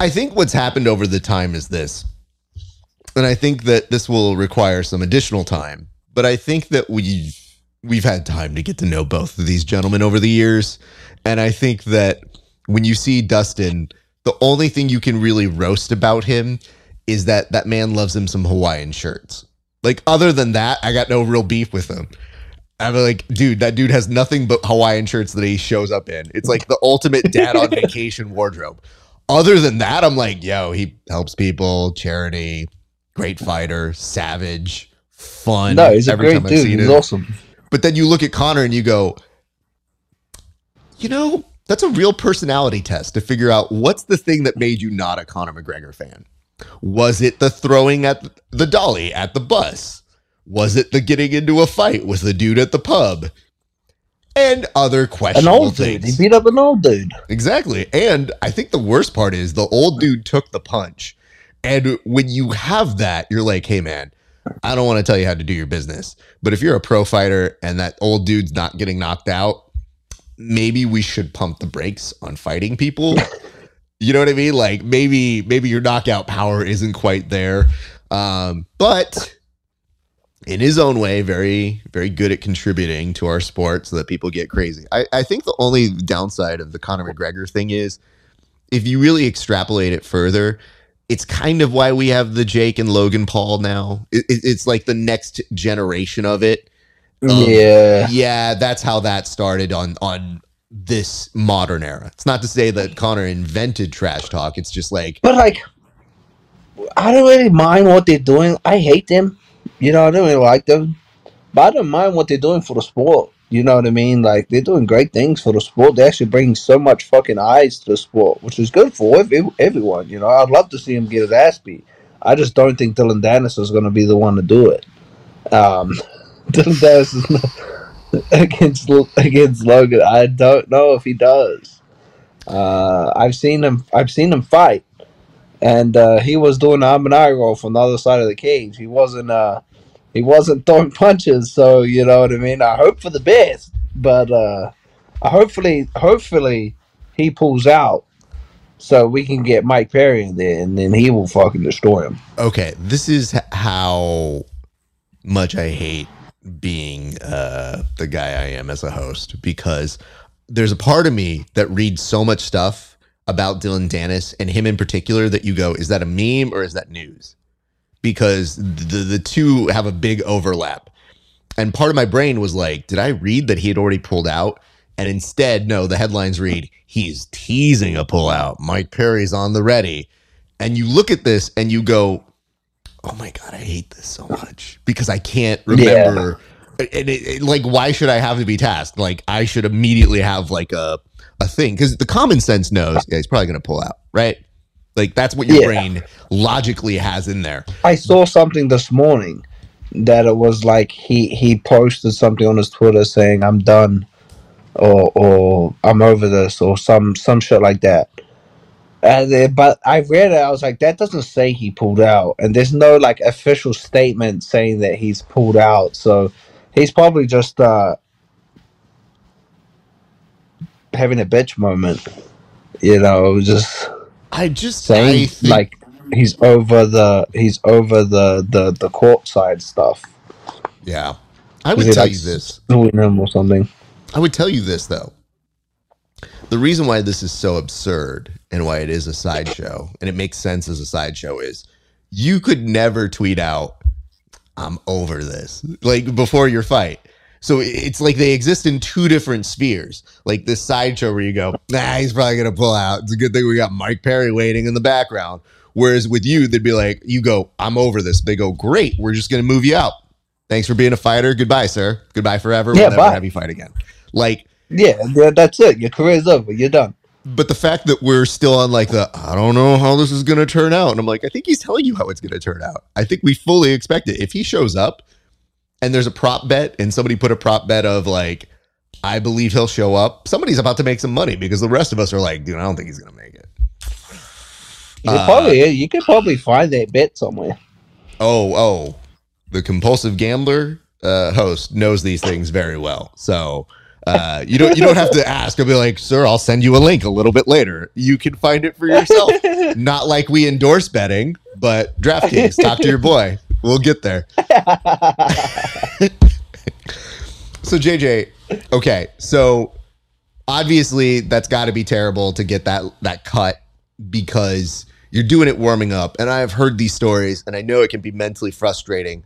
I think what's happened over the time is this, and I think that this will require some additional time. But I think that we've we've had time to get to know both of these gentlemen over the years, and I think that when you see Dustin, the only thing you can really roast about him is that that man loves him some Hawaiian shirts. Like other than that, I got no real beef with him. I'm like, dude, that dude has nothing but Hawaiian shirts that he shows up in. It's like the ultimate dad on [LAUGHS] vacation wardrobe. Other than that, I'm like, yo, he helps people, charity, great fighter, savage, fun. No, he's a great time dude. He's him. awesome. But then you look at Conor and you go, you know, that's a real personality test to figure out what's the thing that made you not a Conor McGregor fan. Was it the throwing at the dolly at the bus? Was it the getting into a fight with the dude at the pub? And other An questionable old dude. He beat up an old dude. Exactly. And I think the worst part is the old dude took the punch And when you have that, you're like, hey man, I don't want to tell you how to do your business. But if you're a pro fighter and that old dude's not getting knocked out, maybe we should pump the brakes on fighting people. [LAUGHS] you know what I mean? Like maybe maybe your knockout power isn't quite there. Um, but in his own way, very, very good at contributing to our sport so that people get crazy. I, I think the only downside of the Conor McGregor thing is if you really extrapolate it further, it's kind of why we have the Jake and Logan Paul now. It, it, it's like the next generation of it. Um, yeah. Yeah, that's how that started on on this modern era. It's not to say that Conor invented trash talk. It's just like But like, I don't really mind what they're doing. I hate them. You know, I don't really like them. But I don't mind what they're doing for the sport. You know what I mean? Like they're doing great things for the sport. They're actually bringing so much fucking eyes to the sport, which is good for ev- everyone. You know, I'd love to see him get his ass beat. I just don't think Dillon Danis is going to be the one to do it. Um, Danis is not [LAUGHS] against against Logan. I don't know if he does. Uh, I've seen him. I've seen him fight, and uh, he was doing the roll from the other side of the cage. He wasn't. Uh, he wasn't throwing punches. So you know what I mean. I hope for the best, but uh, hopefully, hopefully, he pulls out so we can get Mike Perry in there, and then he will fucking destroy him. okay, this is how much I hate being uh, the guy I am as a host because there's a part of me that reads so much stuff about Dillon Danis and him in particular that you go, is that a meme or is that news? Because the the two have a big overlap. And part of my brain was like, did I read that he had already pulled out? And instead, no, the headlines read, he's teasing a pullout. Mike Perry's on the ready. And you look at this and you go, oh my God, I hate this so much because I can't remember. And it, it- like, why should I have to be tasked? Like, I should immediately have like a, a thing because the common sense knows yeah, he's probably going to pull out, right? Like, that's what your Yeah. brain logically has in there. I saw something this morning that it was like he he posted something on his Twitter saying I'm done or or I'm over this or some some shit like that. And but I read it, I was like, that doesn't say he pulled out, and there's no like official statement saying that he's pulled out. So he's probably just uh having a bitch moment, you know, just I just saying I think, like he's over the he's over the the the court side stuff. yeah. I would tell like, you this. him or something. I would tell you this though. The reason why this is so absurd and why it is a sideshow, and it makes sense as a sideshow, is you could never tweet out, I'm over this, like before your fight. So it's like they exist in two different spheres. Like this sideshow where you go, nah, he's probably going to pull out. It's a good thing we got Mike Perry waiting in the background. Whereas with you, they'd be like, you go, I'm over this. They go, great. We're just going to move you out. Thanks for being a fighter. Goodbye, sir. Goodbye forever. Yeah, we'll never bye. have you fight again. Like, Yeah, yeah, that's it. Your career's over. You're done. But the fact that we're still on like the I don't know how this is going to turn out, and I'm like, I think he's telling you how it's going to turn out. I think we fully expect it. If he shows up and there's a prop bet, and somebody put a prop bet of like, I believe he'll show up, somebody's about to make some money because the rest of us are like, dude, I don't think he's going to make it. You could Uh, probably you could probably find that bet somewhere. Oh, oh, the compulsive gambler uh, host knows these things very well. So. Uh, you don't you don't have to ask. I'll be like, sir, I'll send you a link a little bit later. You can find it for yourself. [LAUGHS] Not like we endorse betting, but DraftKings, talk to your boy. We'll get there. [LAUGHS] So JJ, okay, so obviously that's got to be terrible to get that that cut because you're doing it warming up, and I've heard these stories, and I know it can be mentally frustrating.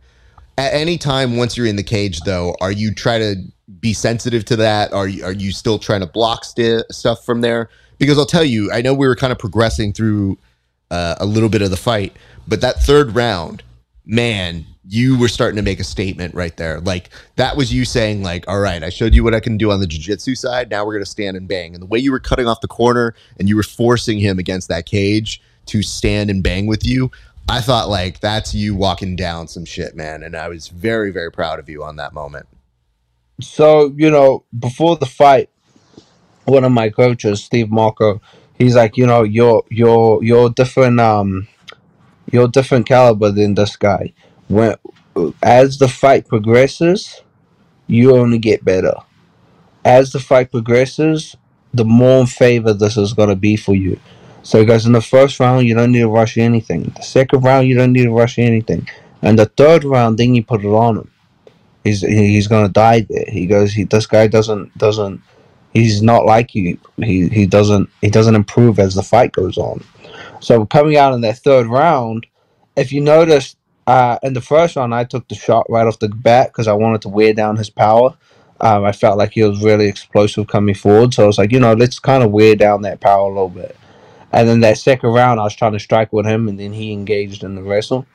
At any time, once you're in the cage, though, are you try to be sensitive to that? Are you are you still trying to block sti- stuff from there? Because I'll tell you, I know we were kind of progressing through uh, a little bit of the fight, but that third round, man, you were starting to make a statement right there. Like that was you saying, like, all right, I showed you what I can do on the jiu-jitsu side. Now we're gonna stand and bang. And the way you were cutting off the corner and you were forcing him against that cage to stand and bang with you, I thought like that's you walking down some shit, man. And I was very, very proud of you on that moment. So you know, before the fight, one of my coaches, Steve Mocco, he's like, you know, you're you're you're different. Um, you're different caliber than this guy. When as the fight progresses, you only get better. As the fight progresses, the more in favor this is going to be for you. So, guys, in the first round, you don't need to rush anything. The second round, you don't need to rush anything. And the third round, then you put it on him. He's he's gonna die there. He goes. He this guy doesn't doesn't. He's not like you. He he doesn't he doesn't improve as the fight goes on. So coming out in that third round, if you notice, uh, in the first round, I took the shot right off the bat because I wanted to wear down his power. Um, I felt like he was really explosive coming forward, so I was like, you know, let's kind of wear down that power a little bit. And then that second round, I was trying to strike with him, and then he engaged in the wrestle.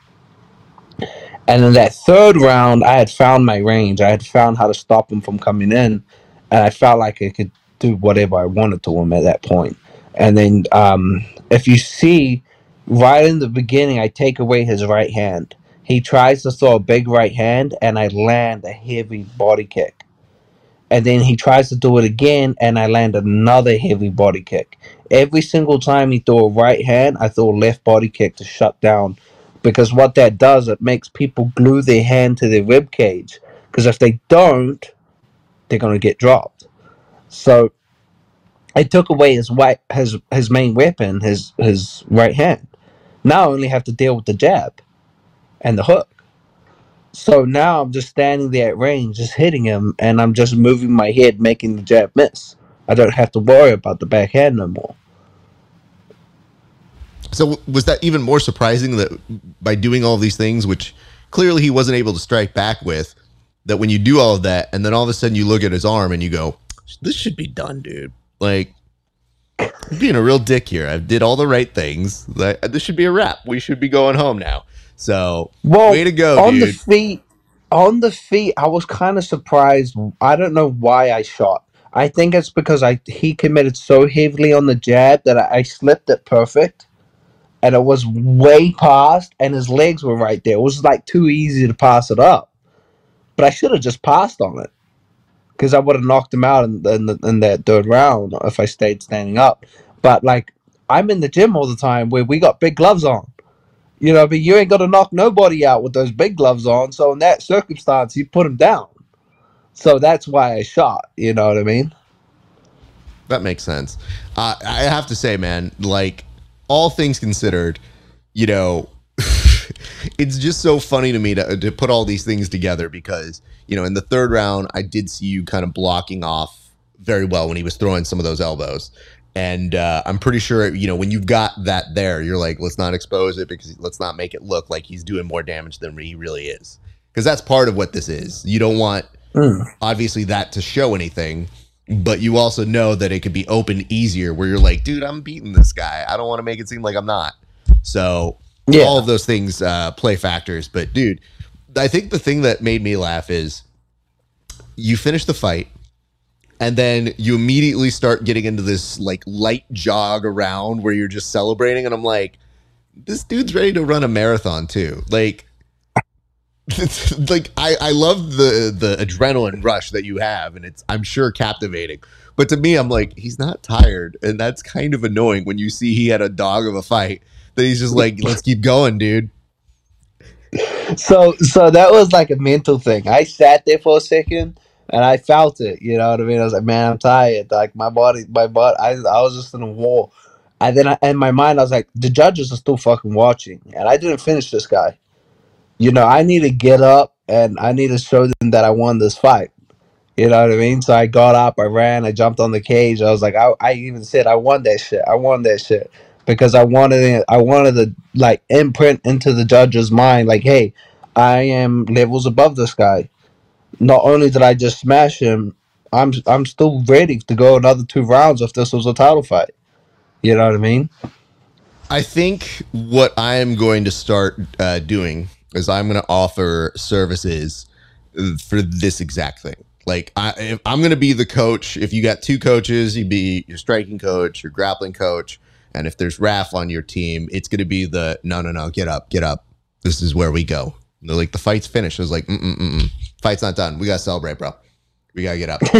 And in that third round, I had found my range. I had found how to stop him from coming in, and I felt like I could do whatever I wanted to him at that point. And then, um, if you see, right in the beginning, I take away his right hand. He tries to throw a big right hand, and I land a heavy body kick. And then he tries to do it again, and I land another heavy body kick. Every single time he throw a right hand, I throw a left body kick to shut down because what that does it makes people glue their hand to their rib cage because if they don't they're going to get dropped. So I took away his white his his main weapon his his right hand. Now I only have to deal with the jab and the hook. So now I'm just standing there at range just hitting him and I'm just moving my head making the jab miss. I don't have to worry about the backhand no more So was that even more surprising that by doing all these things, which clearly he wasn't able to strike back with, that when you do all of that and then all of a sudden you look at his arm and you go, "This should be done, dude." Like I'm being a real dick here. I did all the right things. Like, this should be a wrap. We should be going home now. So Well, way to go, on the feet, on the feet, I was kind of surprised. I don't know why I shot. I think it's because I he committed so heavily on the jab that I, I slipped it perfect, and it was way past, and his legs were right there. It was like too easy to pass it up, but I should have just passed on it because I would have knocked him out in, in, in that third round if I stayed standing up. But like I'm in the gym all the time where we got big gloves on. You know, but you ain't gonna knock nobody out with those big gloves on. So in that circumstance, you put him down. So that's why I shot. You know what I mean? That makes sense. Uh, I have to say, man, like all things considered, you know, [LAUGHS] it's just so funny to me to, to put all these things together because, you know, in the third round, I did see you kind of blocking off very well when he was throwing some of those elbows. And uh, I'm pretty sure, you know, when you've got that there, you're like, let's not expose it because let's not make it look like he's doing more damage than he really is. Because that's part of what this is. You don't want, Mm. obviously, that to show anything but you also know that it could be open easier where you're like, dude, I'm beating this guy. I don't want to make it seem like I'm not. So Yeah. all of those things uh, play factors. But dude, I think the thing that made me laugh is you finish the fight and then you immediately start getting into this like light jog around where you're just celebrating. And I'm like, this dude's ready to run a marathon too. Like, [LAUGHS] like I, I love the the adrenaline rush that you have and it's i'm sure captivating but to me i'm like he's not tired and that's kind of annoying when you see he had a dog of a fight that he's just like let's keep going dude So so that was like a mental thing. I sat there for a second and I felt it. You know what I mean? I was like, man, I'm tired. Like my body, my butt. I I was just in a war. And then I, in my mind, I was like, the judges are still fucking watching, and I didn't finish this guy. You know, I need to get up and I need to show them that I won this fight. You know what I mean? So I got up, I ran, I jumped on the cage. I was like, I, I even said I won that shit. I won that shit because I wanted it. I wanted to like imprint into the judge's mind, like, hey, I am levels above this guy. Not only did I just smash him, I'm I'm still ready to go another two rounds if this was a title fight. You know what I mean? i think what i am going to start uh, doing is i'm going to offer services for this exact thing. Like I, if i'm going to be the coach. If you got two coaches you'd be your striking coach your grappling coach and if there's raf on your team it's going to be the no no no get up get up. This is where we go. And they're like the fight's finished. I was like mm-mm-mm fight's not done. We gotta celebrate bro. We gotta get up. [LAUGHS]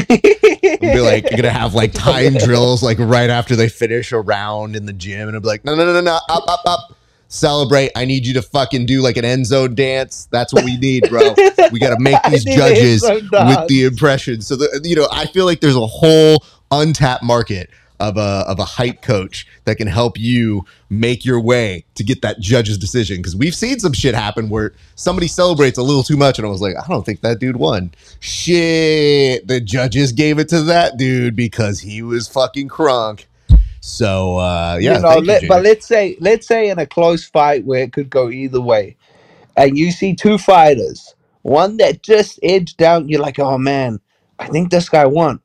Be like you're gonna have like time drills like right after they finish a round in the gym and i'll be like no no no no no. Up up up celebrate. I need you to fucking do like an end zone dance. That's what we need, bro. [LAUGHS] we got to make [LAUGHS] these judges with the impressions. So the, you know, I feel like there's a whole untapped market of a of a hype coach that can help you make your way to get that judge's decision. Because we've seen some shit happen where somebody celebrates a little too much, and I was like, I don't think that dude won. Shit, the judges gave it to that dude because he was fucking crunk. So uh, yeah, you know, you, let, Jay. but let's say let's say in a close fight where it could go either way, and you see two fighters, one that just edged down, you're like, oh man, I think this guy won,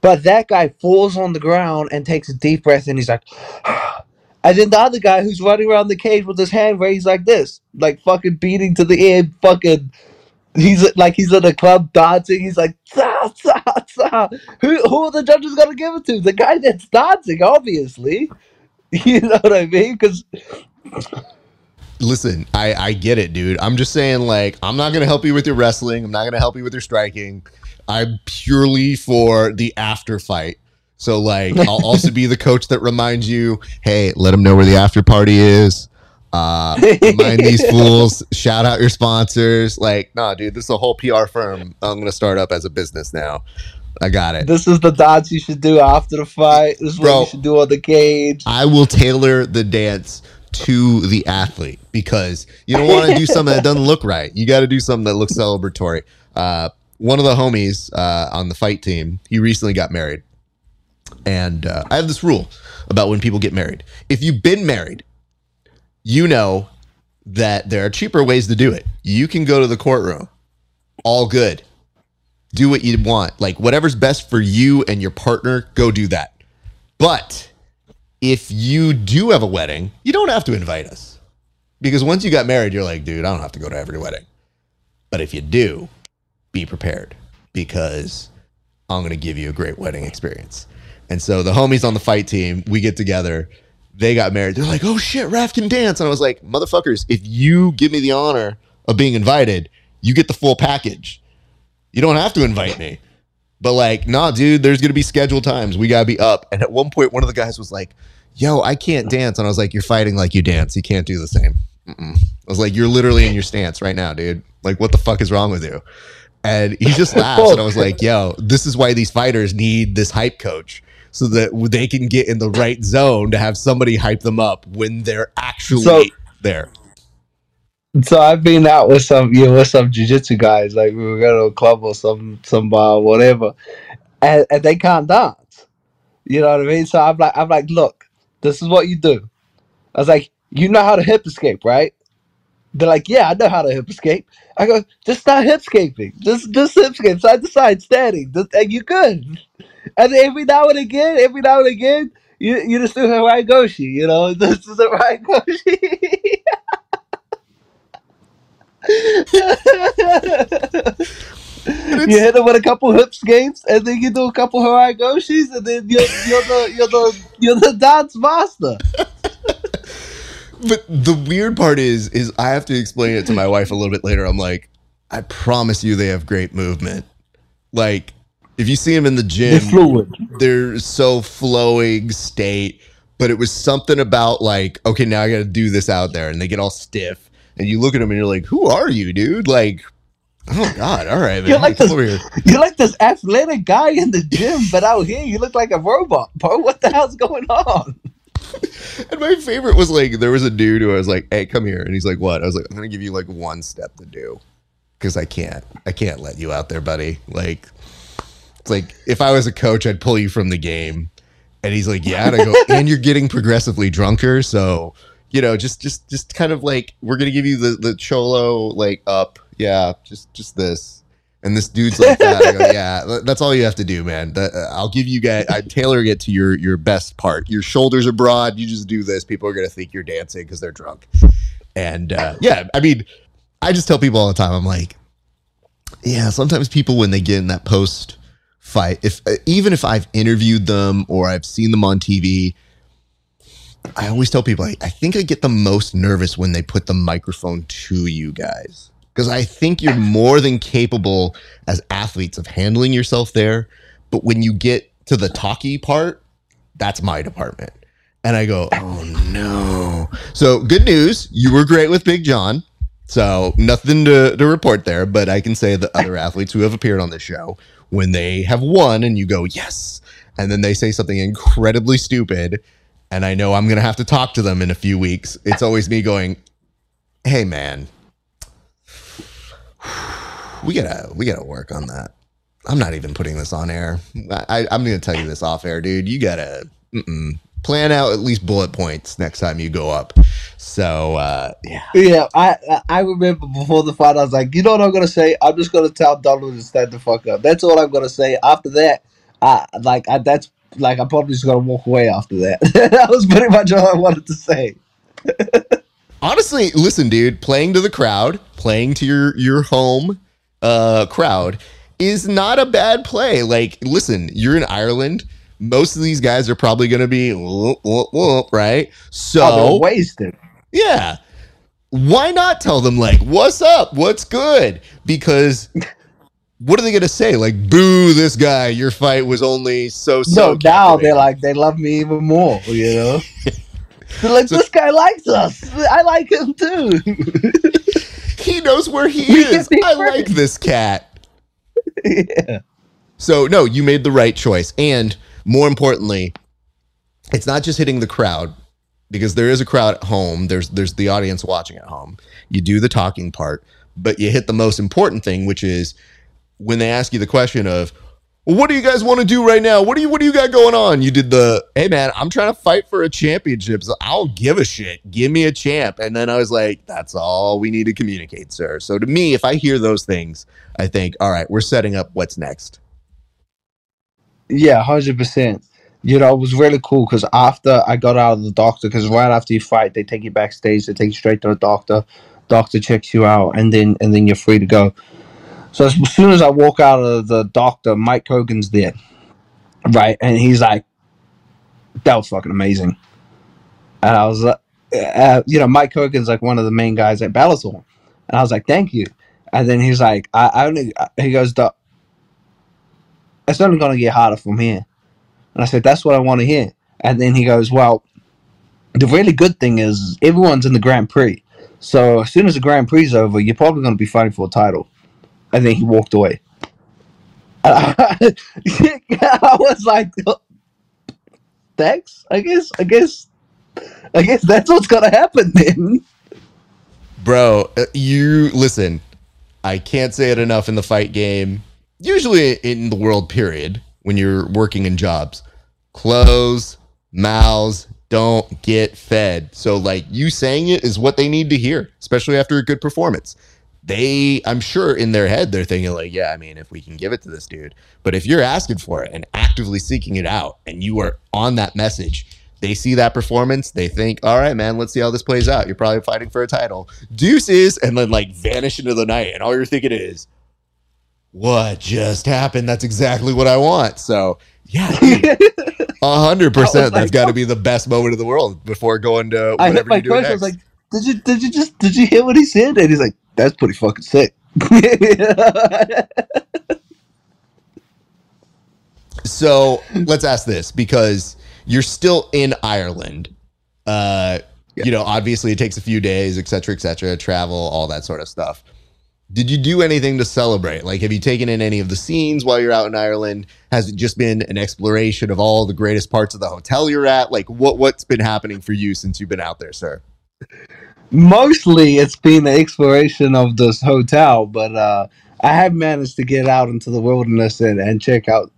but that guy falls on the ground and takes a deep breath, and he's like, [SIGHS] and then the other guy who's running around the cage with his hand raised like this, like fucking beating to the air, fucking. He's like he's in a club dancing. He's like. [LAUGHS] Who who are the judges gonna give it to? The guy that's dancing, obviously. [LAUGHS] You know what I mean? Because Listen, I I get it, dude. I'm just saying, like, I'm not gonna help you with your wrestling. I'm not gonna help you with your striking. I'm purely for the after fight. So, like, I'll also be the coach that reminds you, hey, let them know where the after party is. Uh, [LAUGHS] remind these fools. Shout out your sponsors. Like, nah, dude, this is a whole PR firm. I'm gonna start up as a business now. I got it. this is the dance you should do after the fight. This is what you should do on the cage. I will tailor the dance to the athlete because you don't want to do something that doesn't look right. You got to do something that looks celebratory. Uh, one of the homies uh, on the fight team, he recently got married. And uh, I have this rule about when people get married. If you've been married, you know that there are cheaper ways to do it. You can go to the courtroom, all good. Do what you want. Like whatever's best for you and your partner, go do that. But if you do have a wedding, you don't have to invite us. Because once you got married, you're like, dude, I don't have to go to every wedding. But if you do, be prepared because I'm going to give you a great wedding experience. And so the homies on the fight team, we get together. They got married. They're like, oh shit, Raph can dance. And I was like, motherfuckers, if you give me the honor of being invited, you get the full package. You don't have to invite me. But like, nah, dude, there's gonna be scheduled times. We gotta be up. And at one point, one of the guys was like, "Yo, I can't dance," and I was like, "You're fighting like you dance. You can't do the same." Mm-mm. I was like, "You're literally in your stance right now, dude. Like, what the fuck is wrong with you?" And he just laughs, and I was like, "Yo, this is why these fighters need this hype coach." So that they can get in the right zone to have somebody hype them up when they're actually So- there. So I've been out with some, you know, with some jujitsu guys. Like we were going to a club or some, some bar, whatever, and, and they can't dance. You know what I mean? So I'm like, I'm like, look, this is what you do. I was like, you know how to hip escape, right? They're like, yeah, I know how to hip escape. I go, just start hip escaping. Just, just hip escape side to side, standing, just, and you good. And every now and again, every now and again, you you just do Harai Goshi. You know, [LAUGHS] this is a Harai Goshi. you hit him with a couple hip skates, and then you do a couple Harai Goshis, and then you're, you're the you're the you're the dance master. But the weird part is, is I have to explain it to my wife a little bit later. I'm like, I promise you, they have great movement. Like, if you see them in the gym, They're fluid. they're so flowing state. But it was something about like, okay, now I got to do this out there, and they get all stiff. And you look at them, and you're like, who are you, dude? Like, oh god, all right, man, You're like come this- here. You're like this athletic guy in the gym, [LAUGHS] but out here you look like a robot, bro. What the hell's going on? [LAUGHS] And my favorite was like, there was a dude who I was like, hey, come here, and he's like, what? I was like, I'm gonna give you like one step to do, because I can't, I can't let you out there, buddy. Like, it's like if I was a coach, I'd pull you from the game. And he's like, yeah, and I go, [LAUGHS] and you're getting progressively drunker, so you know, just, just, just kind of like we're gonna give you the the cholo like up, yeah, just, just this. And this dude's like that. I go, [LAUGHS] yeah, that's all you have to do, man. That, uh, I'll give you guys. I tailor it to your your best part. Your shoulders are broad. You just do this. People are gonna think you're dancing because they're drunk. And uh, yeah, I mean, I just tell people all the time. I'm like, yeah. Sometimes people when they get in that post fight, if uh, even if I've interviewed them or I've seen them on TV, I always tell people I, I think I get the most nervous when they put the microphone to you guys because I think you're more than capable as athletes of handling yourself there. But when you get to the talky part, that's my department. And I go, oh no. So good news, you were great with Big John. So nothing to, to report there, but I can say the other athletes who have appeared on this show, when they have won and you go, yes, and then they say something incredibly stupid, and I know I'm gonna have to talk to them in a few weeks, it's always me going, Hey man, [SIGHS] we gotta we gotta work on that. I'm not even putting this on air. I, I'm gonna tell you this off air, dude. You gotta mm-mm, plan out at least bullet points next time you go up. So uh, yeah, Yeah, I I- remember before the fight, I was like, you know what I'm gonna say? I'm just gonna tell Donald to stand the fuck up. That's all I'm gonna say. After that, I like I, that's like I'm probably just gonna walk away after that. [LAUGHS] that was pretty much all I wanted to say. [LAUGHS] honestly, listen, dude. Playing to the crowd, playing to your your home uh, crowd is not a bad play. Like, listen, you're in Ireland. Most of these guys are probably going to be whoop, whoop, whoop, right. So Oh, wasted. Yeah. Why not tell them like, "What's up? What's good?" Because what are they going to say? Like, "Boo this guy. Your fight was only so so." No, now they're like they love me even more. You know, [LAUGHS] they're like So- this guy likes us. I like him too. [LAUGHS] he knows where he is. I friends. like this cat. [LAUGHS] yeah. So no, you made the right choice. And more importantly, it's not just hitting the crowd because there is a crowd at home. There's there's the audience watching at home. You do the talking part, but you hit the most important thing, which is when they ask you the question of well, what do you guys want to do right now? What do you what do you got going on? You did the hey man, I'm trying to fight for a championship. So I don't give a shit. Give me a champ. And then I was like, that's all we need to communicate, sir. So to me, if I hear those things, I think, all right, we're setting up what's next. Yeah, hundred percent. You know, it was really cool because after I got out of the doctor, because right after you fight, they take you backstage, they take you straight to the doctor. Doctor checks you out, and then and then you're free to go. So as soon as I walk out of the doctor, Mike Kogan's there, right, and he's like, "That was fucking amazing," and I was like, uh, "You know, Mike Kogan's like one of the main guys at Bellator," and I was like, "Thank you," and then he's like, "I, I only," he goes, "Doc, it's only going to get harder from here." And I said, That's what I want to hear. And then he goes, Well, the really good thing is everyone's in the Grand Prix. So as soon as the Grand Prix is over, you're probably going to be fighting for a title. And then he walked away. [LAUGHS] I was like, Thanks. I guess. I guess. I guess that's what's going to happen then. Bro, uh, you listen. I can't say it enough in the fight game. Usually in the world period, when you're working in jobs, close mouths don't get fed. So like you saying it is what they need to hear, especially after a good performance. They, I'm sure in their head, they're thinking like, yeah, I mean, if we can give it to this dude, but if you're asking for it and actively seeking it out, and you are on that message, they see that performance, they think, all right, man, let's see how this plays out. You're probably fighting for a title. Deuces, and then like vanish into the night. And all you're thinking is, what just happened? That's exactly what I want. So, yeah, [LAUGHS] a hundred percent. That's got to be the best moment of the world before going to I hit my you do coach. next. I was like, "Did you did you just did you hear what he said?" And he's like, "That's pretty fucking sick." [LAUGHS] So let's ask this because you're still in Ireland. Uh, Yeah. You know, obviously it takes a few days, et cetera, et cetera, travel, all that sort of stuff. Did you do anything to celebrate? Like, have you taken in any of the scenes while you're out in Ireland? Has it just been an exploration of all the greatest parts of the hotel you're at? Like, what what's been happening for you since you've been out there, sir? Mostly, it's been the exploration of this hotel, but uh, I have managed to get out into the wilderness and, and check out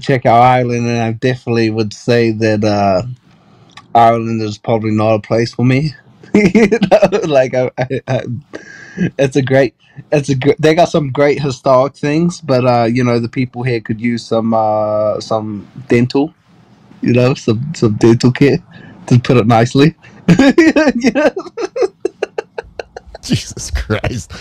check out Ireland, and I definitely would say that uh, Ireland is probably not a place for me. [LAUGHS] you know, like I, I, I, it's a great, it's a gr- they got some great historic things, but uh, you know the people here could use some uh, some dental, you know, some some dental care to put it nicely. [LAUGHS] Jesus Christ.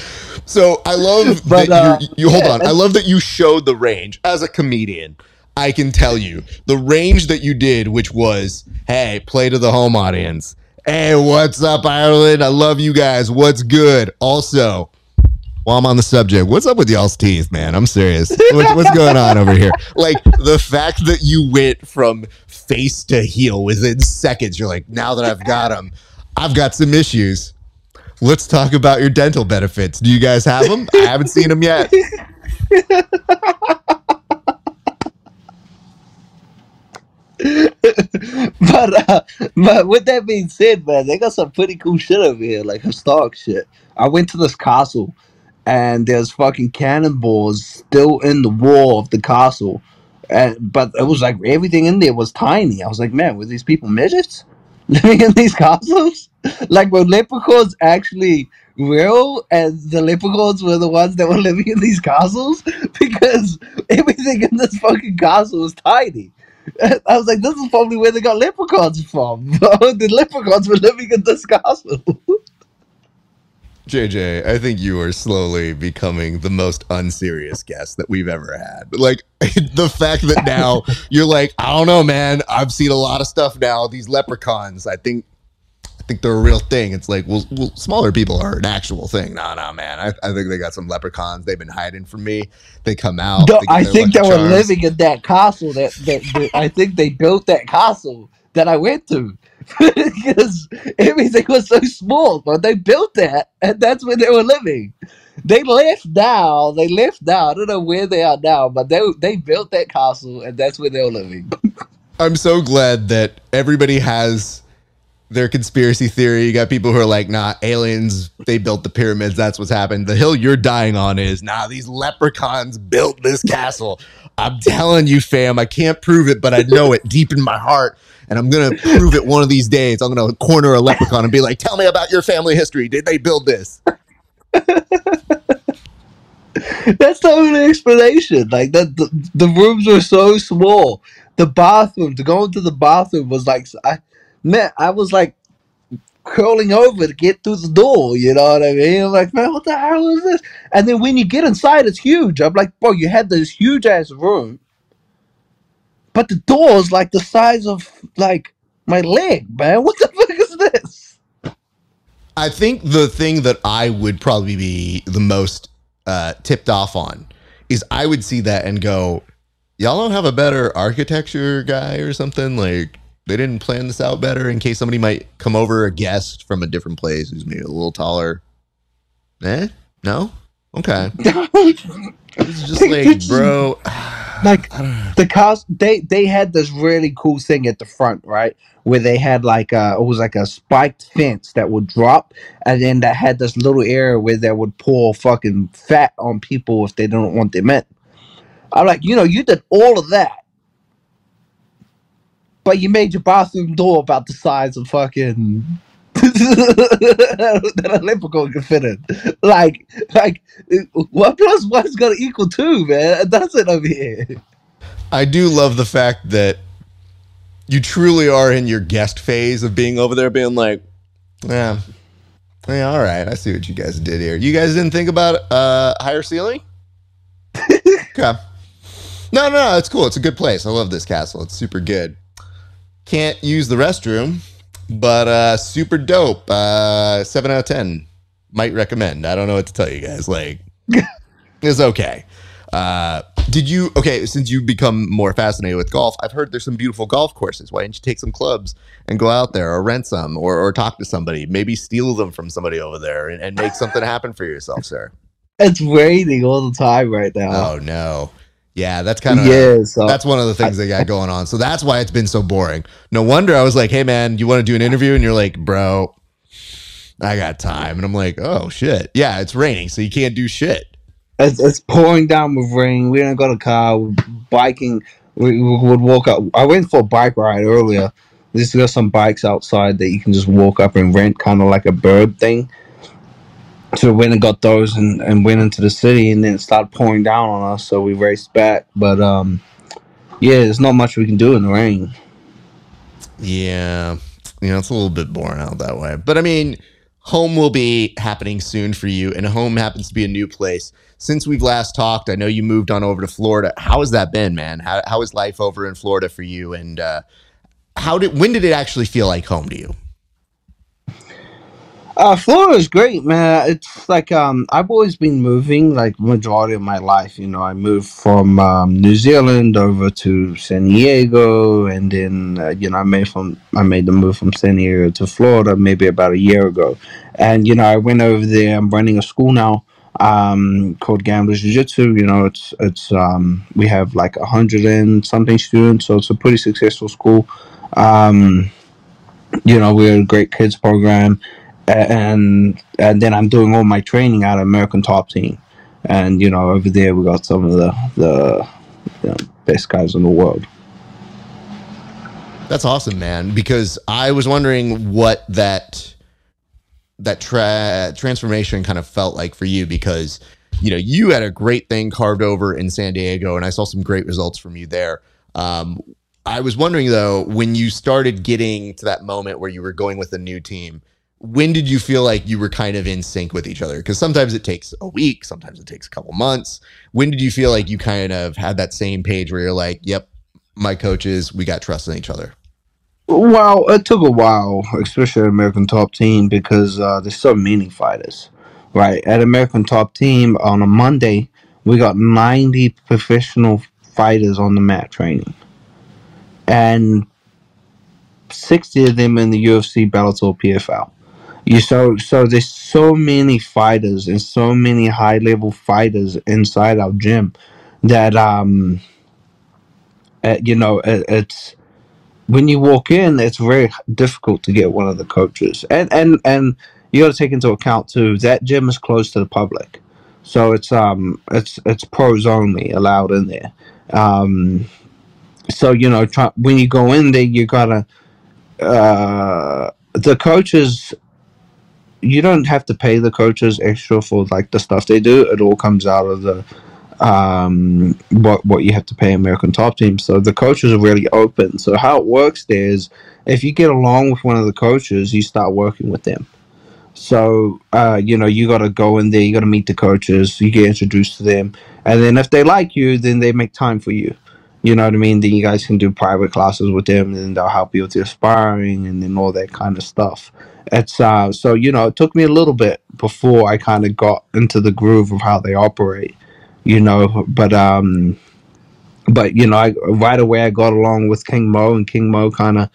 So I love But, that uh, you, you hold yeah, on. I love that you showed the range as a comedian. I can tell you the range that you did, which was, hey, play to the home audience. Hey, what's up, Ireland? I love you guys. What's good? Also, while I'm on the subject, what's up with y'all's teeth, man? I'm serious. What, what's going on over here? Like the fact that you went from face to heel within seconds, you're like, now that I've got them, I've got some issues. Let's talk about your dental benefits. Do you guys have them? I haven't seen them yet. [LAUGHS] [LAUGHS] but uh, but with that being said, man, they got some pretty cool shit over here, like historic shit. I went to this castle, and there's fucking cannonballs still in the wall of the castle, and but it was like everything in there was tiny. I was like, man, were these people midgets [LAUGHS] living in these castles? [LAUGHS] like were leprechauns actually real, and the leprechauns were the ones that were living in these castles? Because everything in this fucking castle was tiny. [LAUGHS] I was like, this is probably where they got leprechauns from. [LAUGHS] the leprechauns were living in this castle. JJ, I think you are slowly becoming the most unserious guest that we've ever had. Like [LAUGHS] the fact that now you're like, I don't know, man. I've seen a lot of stuff now. These leprechauns, I think, I think they're a real thing. It's like, well, well smaller people are an actual thing. No, no, man. I, I think they got some leprechauns. They've been hiding from me. They come out. I think they were living in that castle. That, that, that I think they built that castle that I went to [LAUGHS] because everything was so small. But they built that, and that's where they were living. They left now. They left now. I don't know where they are now, but they they built that castle, and that's where they were living. [LAUGHS] I'm so glad that everybody has their conspiracy theory. You got people who are like, nah, aliens, they built the pyramids. That's what's happened. The hill you're dying on is, nah, these leprechauns built this castle. I'm telling you, fam, I can't prove it, but I know it deep in my heart. And I'm going to prove it one of these days. I'm going to corner a leprechaun and be like, tell me about your family history. Did they build this? That's the only explanation. Like that, the, the rooms were so small. The bathroom to go into the bathroom was like, I, man, I was like curling over to get through the door. You know what I mean? I'm like, man, what the hell is this? And then when you get inside, it's huge. I'm like, bro, you had this huge ass room, but the door is like the size of like my leg, man. What the fuck is this? I think the thing that I would probably be the most uh, tipped off on is I would see that and go, y'all don't have a better architecture guy or something like they didn't plan this out better in case somebody might come over a guest from a different place who's maybe a little taller. Eh? No? Okay. [LAUGHS] it's just like, bro. [SIGHS] like [SIGHS] the cars they they had this really cool thing at the front right where they had like a it was like a spiked fence that would drop and then that had this little area where they would pour fucking fat on people if they don't want them in i'm like you know you did all of that but you made your bathroom door about the size of fucking [LAUGHS] that a leprechaun can fit in. Like, like one plus one is gonna equal two, man. That's it over here. I do love the fact that you truly are in your guest phase of being over there, being like, yeah, yeah, all right, I see what you guys did here. You guys didn't think about uh higher ceiling? [LAUGHS] okay. No, no, no, it's cool. It's a good place. I love this castle. It's super good. Can't use the restroom, but uh, super dope. Uh, seven out of ten. Might recommend. I don't know what to tell you guys. Like, [LAUGHS] it's okay. Uh, did you okay? Since you've become more fascinated with golf, I've heard there's some beautiful golf courses. Why didn't you take some clubs and go out there, or rent some, or, or talk to somebody? Maybe steal them from somebody over there and, and make something happen for yourself, sir. [LAUGHS] It's raining all the time right now. Oh no. Yeah, that's kind of yeah. So that's one of the things I, they got going on. So that's why it's been so boring. No wonder I was like, "Hey, man, you want to do an interview?" And you're like, "Bro, I got time." And I'm like, "Oh shit, yeah, it's raining, so you can't do shit." It's, it's pouring down with rain. We don't got a car. We're biking. We, we would walk up. I went for a bike ride earlier. There's got some bikes outside that you can just walk up and rent, kind of like a bird thing so we went and got those and, and went into the city and then it started pouring down on us so we raced back. But um yeah there's not much we can do in the rain. Yeah. You know it's a little bit boring out that way. But i mean home will be happening soon for you and home happens to be a new place. Since we've last talked i know you moved on over to florida. How has that been man? How, how is life over in florida for you? And uh how did when did it actually feel like home to you Uh, Florida is great, man. It's like um, I've always been moving, like majority of my life. You know, I moved from um, New Zealand over to San Diego, and then uh, you know, I made from I made the move from San Diego to Florida maybe about a year ago, and you know, I went over there. I'm running a school now um, called Gamblers Jiu Jitsu. You know, it's it's um, we have like a hundred and something students, so it's a pretty successful school. Um, you know, we're a great kids program and and then I'm doing all my training out of American Top Team, and you know over there we got some of the the you know, best guys in the world. That's awesome, man. Because I was wondering what that that tra- transformation kind of felt like for you, because you know you had a great thing carved over in San Diego, and I saw some great results from you there. Um, I was wondering though, when you started getting to that moment where you were going with a new team, when did you feel like you were kind of in sync with each other? Because sometimes it takes a week, sometimes it takes a couple months. When did you feel like you kind of had that same page where you're like, yep, my coaches, we got trust in each other? Well, it took a while, especially at American Top Team, because uh, there's so many fighters, right? At American Top Team on a Monday, we got 90 professional fighters on the mat training, and 60 of them in the UFC Bellator PFL you so so there's so many fighters and so many high level fighters inside our gym that um uh, you know it, it's when you walk in it's very difficult to get one of the coaches. And and and you got to take into account too that gym is closed to the public. So it's um it's it's pros only allowed in there. Um so you know try, when you go in there you gotta uh the coaches you don't have to pay the coaches extra for like the stuff they do. It all comes out of the um what what you have to pay American Top Team. So the coaches are really open. So how it works there is if you get along with one of the coaches, you start working with them. So uh, you know you got to go in there. You got to meet the coaches. You get introduced to them, and then if they like you, then they make time for you. You know what I mean? Then you guys can do private classes with them, and they'll help you with your sparring and then all that kind of stuff. It's uh, so you know it took me a little bit before I kind of got into the groove of how they operate. You know, but um, but you know, I right away I got along with King Mo, and King Mo kind of,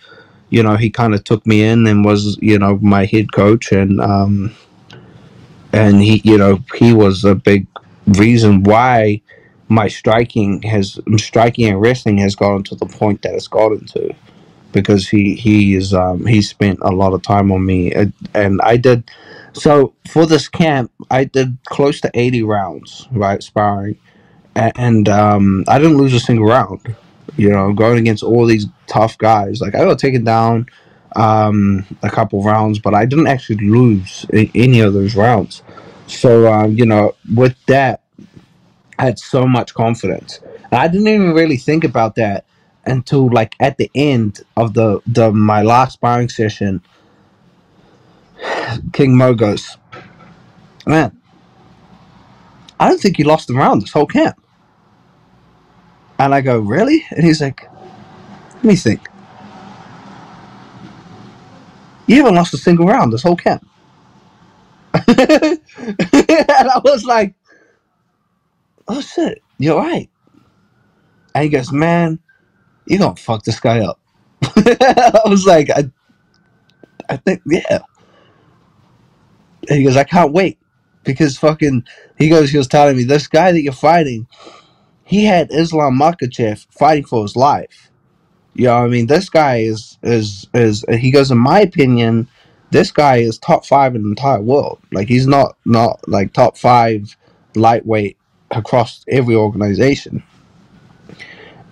you know, he kind of took me in and was you know my head coach, and um, and he you know he was a big reason why my striking has striking and wrestling has gotten to the point that it's gotten to because he he is um, he spent a lot of time on me. And, I did so for this camp I did close to 80 rounds right sparring. And, and um, I didn't lose a single round you know going against all these tough guys. Like I got taken down um, a couple rounds but I didn't actually lose any of those rounds. So um, you know with that I had so much confidence. I didn't even really think about that until like at the end of the the my last sparring session. [SIGHS] King Mo goes, man, I don't think you lost a round this whole camp. And I go, really? And he's like, let me think. You haven't lost a single round this whole camp. [LAUGHS] and I was like, oh shit, you're right. And he goes, man, you're gonna fuck this guy up. [LAUGHS] I was like, I, I think, yeah. And he goes, I can't wait because fucking, he goes, he was telling me this guy that you're fighting, he had Islam Makhachev fighting for his life. You know, what I mean, this guy is is is. He goes, in my opinion, this guy is top five in the entire world. Like he's not not like top five lightweight across every organization.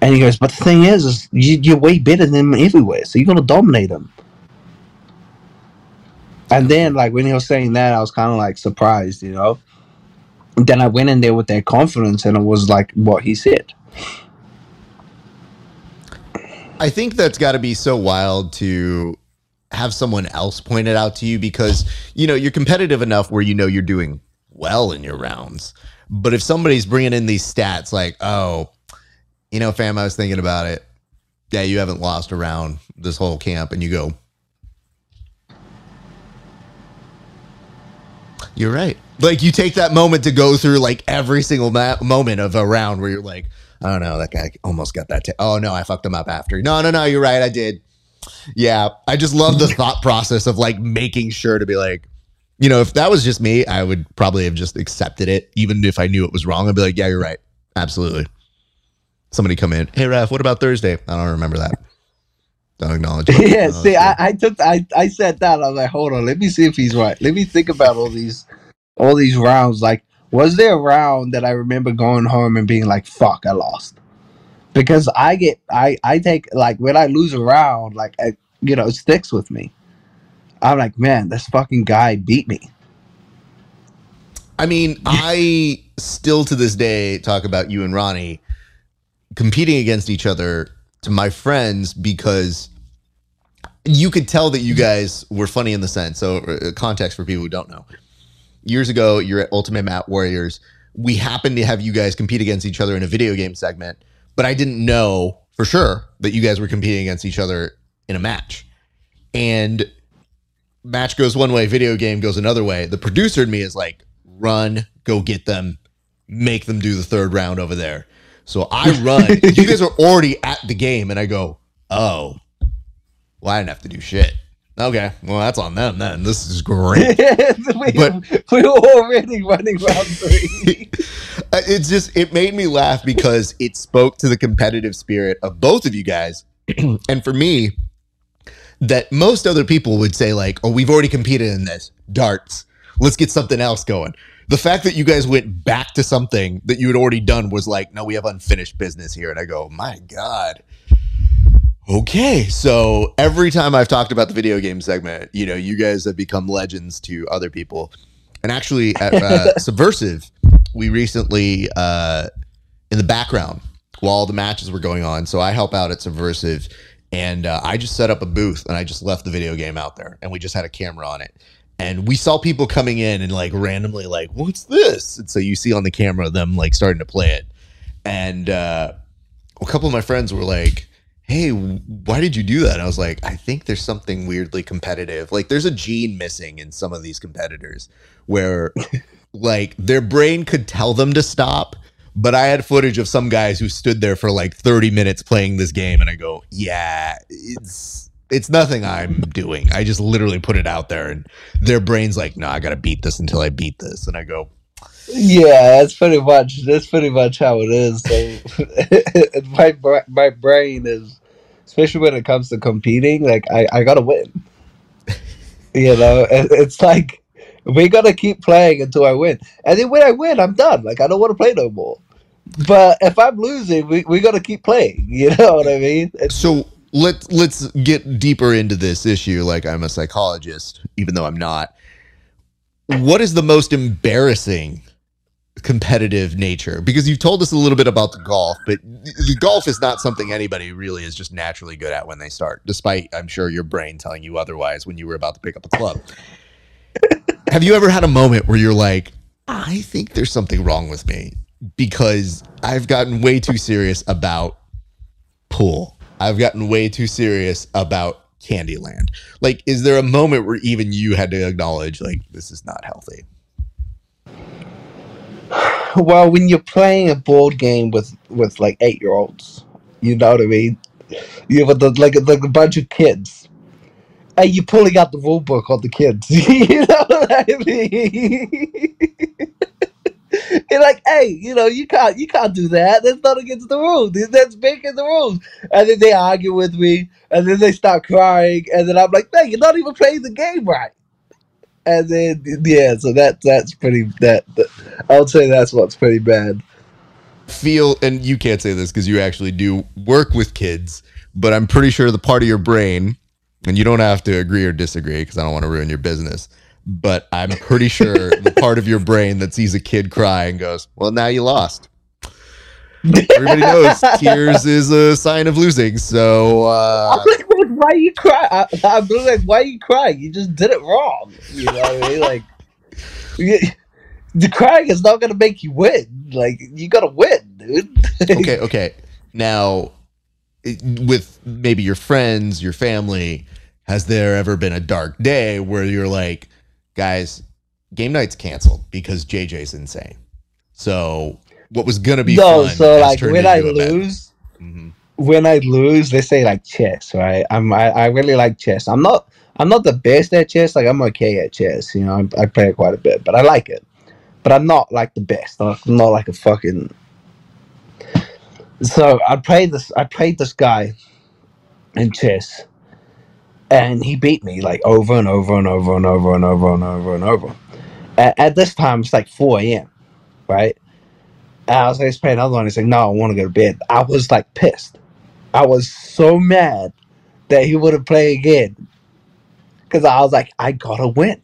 And he goes, but the thing is, is you, are way better than him everywhere, so you're gonna dominate him. And then, like when he was saying that, I was kind of like surprised, you know. Then I went in there with that confidence, and it was like what he said. I think that's got to be so wild to have someone else point it out to you because you know you're competitive enough where you know you're doing well in your rounds. But if somebody's bringing in these stats like, oh, you know, fam, I was thinking about it. Yeah, you haven't lost around this whole camp, and you go, You're right. Like you take that moment to go through like every single ma- moment of a round where you're like, oh, I don't know, that guy almost got that. T- oh no, I fucked him up after. No, no, no, you're right, I did. Yeah, I just love the thought process of like making sure to be like, you know, if that was just me, I would probably have just accepted it, even if I knew it was wrong. I'd be like, yeah, you're right, absolutely. Somebody come in, hey Raf, what about Thursday? I don't remember that. Don't acknowledge. It. [LAUGHS] yeah, No, see, I, I took, I, I said that. I was like, hold on, let me see if he's right. Let me think about all these, all these rounds. Like, was there a round that I remember going home and being like, "Fuck, I lost"? Because I get, I, I take like when I lose a round, like, I, you know, it sticks with me. I'm like, man, this fucking guy beat me. I mean, I still to this day talk about you and Ronnie competing against each other to my friends because you could tell that you guys were funny in the sense. So, uh, context for people who don't know. Years ago, you're at Ultimate Mat Warriors. We happened to have you guys compete against each other in a video game segment, but I didn't know for sure that you guys were competing against each other in a match. And match goes one way, video game goes another way. The producer in me is like, run, go get them, make them do the third round over there. So I run. [LAUGHS] you guys are already at the game, and I go, oh, well, I didn't have to do shit. Okay, well, that's on them then. This is great. [LAUGHS] we, But- we were already running round three. [LAUGHS] Uh, it's just it made me laugh because it spoke to the competitive spirit of both of you guys [CLEARS THROAT] and for me that most other people would say like oh we've already competed in this darts let's get something else going the fact that you guys went back to something that you had already done was like no we have unfinished business here. And i go my god. Okay so every time i've talked about the video game segment you know you guys have become legends to other people. And actually at uh, [LAUGHS] subversive we recently uh in the background while the matches were going on. So i help out at subversive and uh, i just set up a booth and i just left the video game out there and we just had a camera on it and we saw people coming in and like randomly like what's this? And so you see on the camera them like starting to play it. And uh a couple of my friends were like hey why did you do that? And i was like i think there's something weirdly competitive. Like there's a gene missing in some of these competitors where [LAUGHS] like their brain could tell them to stop but i had footage of some guys who stood there for like 30 minutes playing this game and i go yeah it's it's nothing i'm doing i just literally put it out there and their brains like no i gotta beat this until i beat this and i go Yeah, that's pretty much that's pretty much how it is. So [LAUGHS] my my brain is, especially when it comes to competing, like I, I gotta win. [LAUGHS] You know, it's like we gotta keep playing until I win, and then when I win, I'm done. Like I don't want to play no more. But if I'm losing, we, we gotta keep playing. [LAUGHS] You know what I mean? It's, So let's let's get deeper into this issue. Like I'm a psychologist, even though I'm not. What is the most embarrassing competitive nature? Because you've told us a little bit about the golf, but the golf is not something anybody really is just naturally good at when they start, despite I'm sure your brain telling you otherwise when you were about to pick up a club. [LAUGHS] Have you ever had a moment where you're like, I think there's something wrong with me because I've gotten way too serious about pool. I've gotten way too serious about Candyland. Like, is there a moment where even you had to acknowledge, like, this is not healthy? [SIGHS] well, when you're playing a board game with with like eight year olds, you know what I mean. You have the, like like a bunch of kids, and you're pulling out the rule book on the kids. [LAUGHS] you know what I mean? [LAUGHS] [LAUGHS] You're like, hey, you know, you can't, you can't do that. That's not against the rules. That's breaking the rules. And then they argue with me, and then they start crying, and then I'm like, man, you're not even playing the game right. And then, yeah, so that that's pretty. That, that I would say that's what's pretty bad. Feel, and you can't say this because you actually do work with kids, but I'm pretty sure the part of your brain, and you don't have to agree or disagree because I don't want to ruin your business, but I'm pretty sure the part of your brain that sees a kid cry and goes, well, now you lost. Everybody knows tears is a sign of losing. So, uh, I'm like, "Wait, why you cry? I, I'm like, why you crying? You just did it wrong. You know what I mean? Like, you, the crying is not gonna make you win. Like, you gotta win, dude. [LAUGHS] okay, okay. Now, with maybe your friends, your family, has there ever been a dark day where you're like, guys, game night's canceled because JJ's insane. So what was gonna be No, fun so like when I into a bet. lose, Mhm. when I lose, they say like chess, right? I'm I, I really like chess. I'm not I'm not the best at chess. Like I'm okay at chess. You know, I, I play it quite a bit, but I like it. But I'm not like the best. I'm not like a fucking. So I played this. I played this guy in chess, and he beat me like over and over and over and over and over and over and over. At, at this time, it's like 4 a.m. Right? And I was like, let's play another one. He's like, no, I want to go to bed. I was like pissed. I was so mad that he wouldn't play again. Because I was like, I gotta win.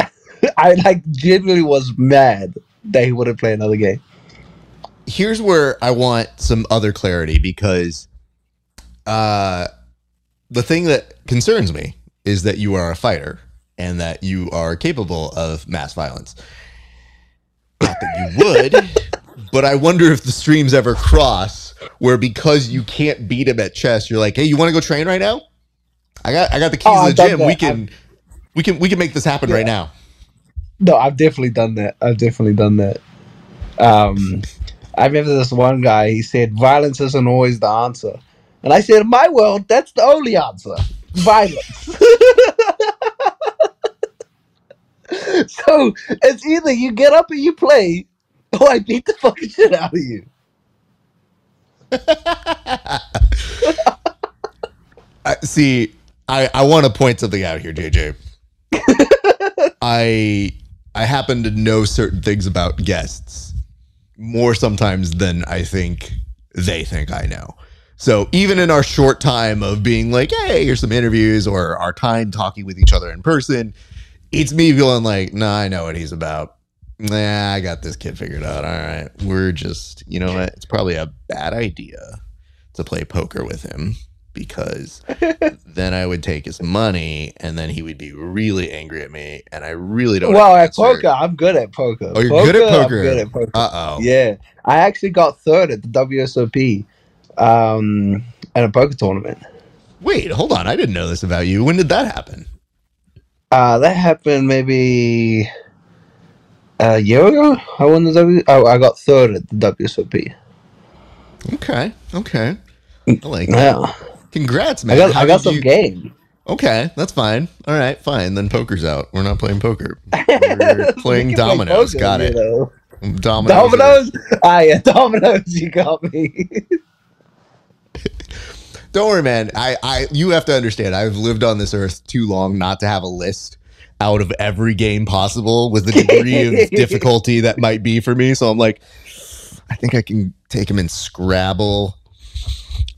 [LAUGHS] I like genuinely was mad that he wouldn't play another game. Here's where I want some other clarity because uh the thing that concerns me is that you are a fighter and that you are capable of mass violence. Not that you would, [LAUGHS] but I wonder if the streams ever cross where because you can't beat him at chess, you're like, hey, you want to go train right now? I got I got the keys Oh, to I've the gym. We can we can we can make this happen right now. No, I've definitely done that. I've definitely done that. Um, I remember this one guy. He said, "Violence isn't always the answer," and I said, "In my world, that's the only answer: violence." [LAUGHS] so it's either you get up and you play, or I beat the fucking shit out of you. [LAUGHS] I, see, I, I want to point something out here, JJ. [LAUGHS] I I happen to know certain things about guests more sometimes than I think they think I know. So even in our short time of being like, hey, here's some interviews or our time talking with each other in person, it's me feeling like, nah, I know what he's about. Nah, I got this kid figured out. All right. We're just, you know what? It's probably a bad idea to play poker with him because [LAUGHS] then I would take his money and then he would be really angry at me. And I really don't. well, at poker, I'm good at poker. Oh, you're good at I'm good at poker. Uh oh. Yeah, I actually got third at the WSOP um, at a poker tournament. Wait, hold on. I didn't know this about you. When did that happen? Uh, that happened maybe a year ago. I won the W. Oh, I got third at the WSOP. Okay. Okay. I like that. Yeah, Congrats, I man. got How I got some you- game. Okay, that's fine. All right, fine. Then poker's out. We're not playing poker. We [LAUGHS] We're playing play dominoes. poker, got you it. know. Dominoes. Dominoes. Ah, yeah, [LAUGHS] dominoes. You got me. [LAUGHS] [LAUGHS] Don't worry, man. I, I, you have to understand. I've lived on this earth too long not to have a list out of every game possible with the degree of [LAUGHS] difficulty that might be for me. So I'm like, I think I can take him in Scrabble,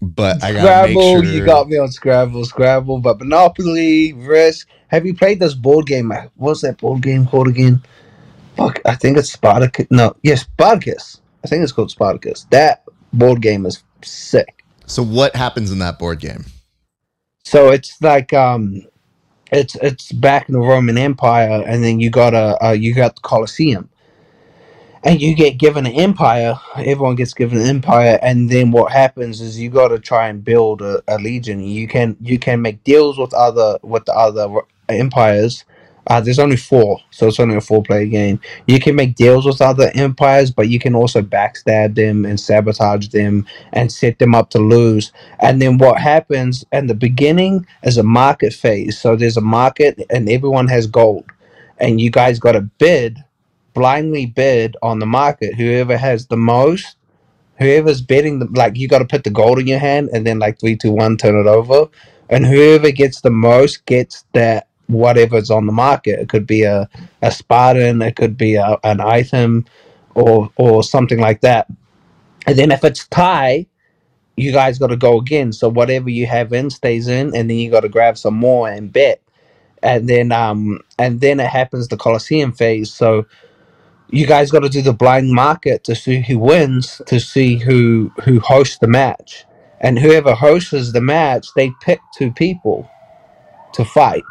but I gotta Scrabble. sure. You got me on Scrabble. Scrabble, but Monopoly, Risk. Have you played this board game? What's that board game called again? Fuck, I think it's Spartacus. No, yes, Spartacus. I think it's called Spartacus. That board game is sick. So what happens in that board game? So it's like um, it's it's back in the Roman Empire, and then you got a uh, you got the Colosseum, and you get given an empire. Everyone gets given an empire, and then what happens is you got to try and build a, a legion. You can you can make deals with other with the other empires. Uh, there's only four, so it's only a four player game. You can make deals with other empires, but you can also backstab them and sabotage them and set them up to lose. And then what happens in the beginning is a market phase. So there's a market and everyone has gold. And you guys got to bid, blindly bid on the market. Whoever has the most, whoever's betting the, like you got to put the gold in your hand and then like three, two, one, turn it over. And whoever gets the most gets that whatever's on the market. It could be a, a Spartan, it could be a, an item or or something like that. And then if it's tie, you guys got to go again. So whatever you have in stays in, and then you got to grab some more and bet. And then um and then it happens the Colosseum phase. So you guys got to do the blind market to see who wins, to see who who hosts the match, and whoever hosts the match, they pick two people to fight,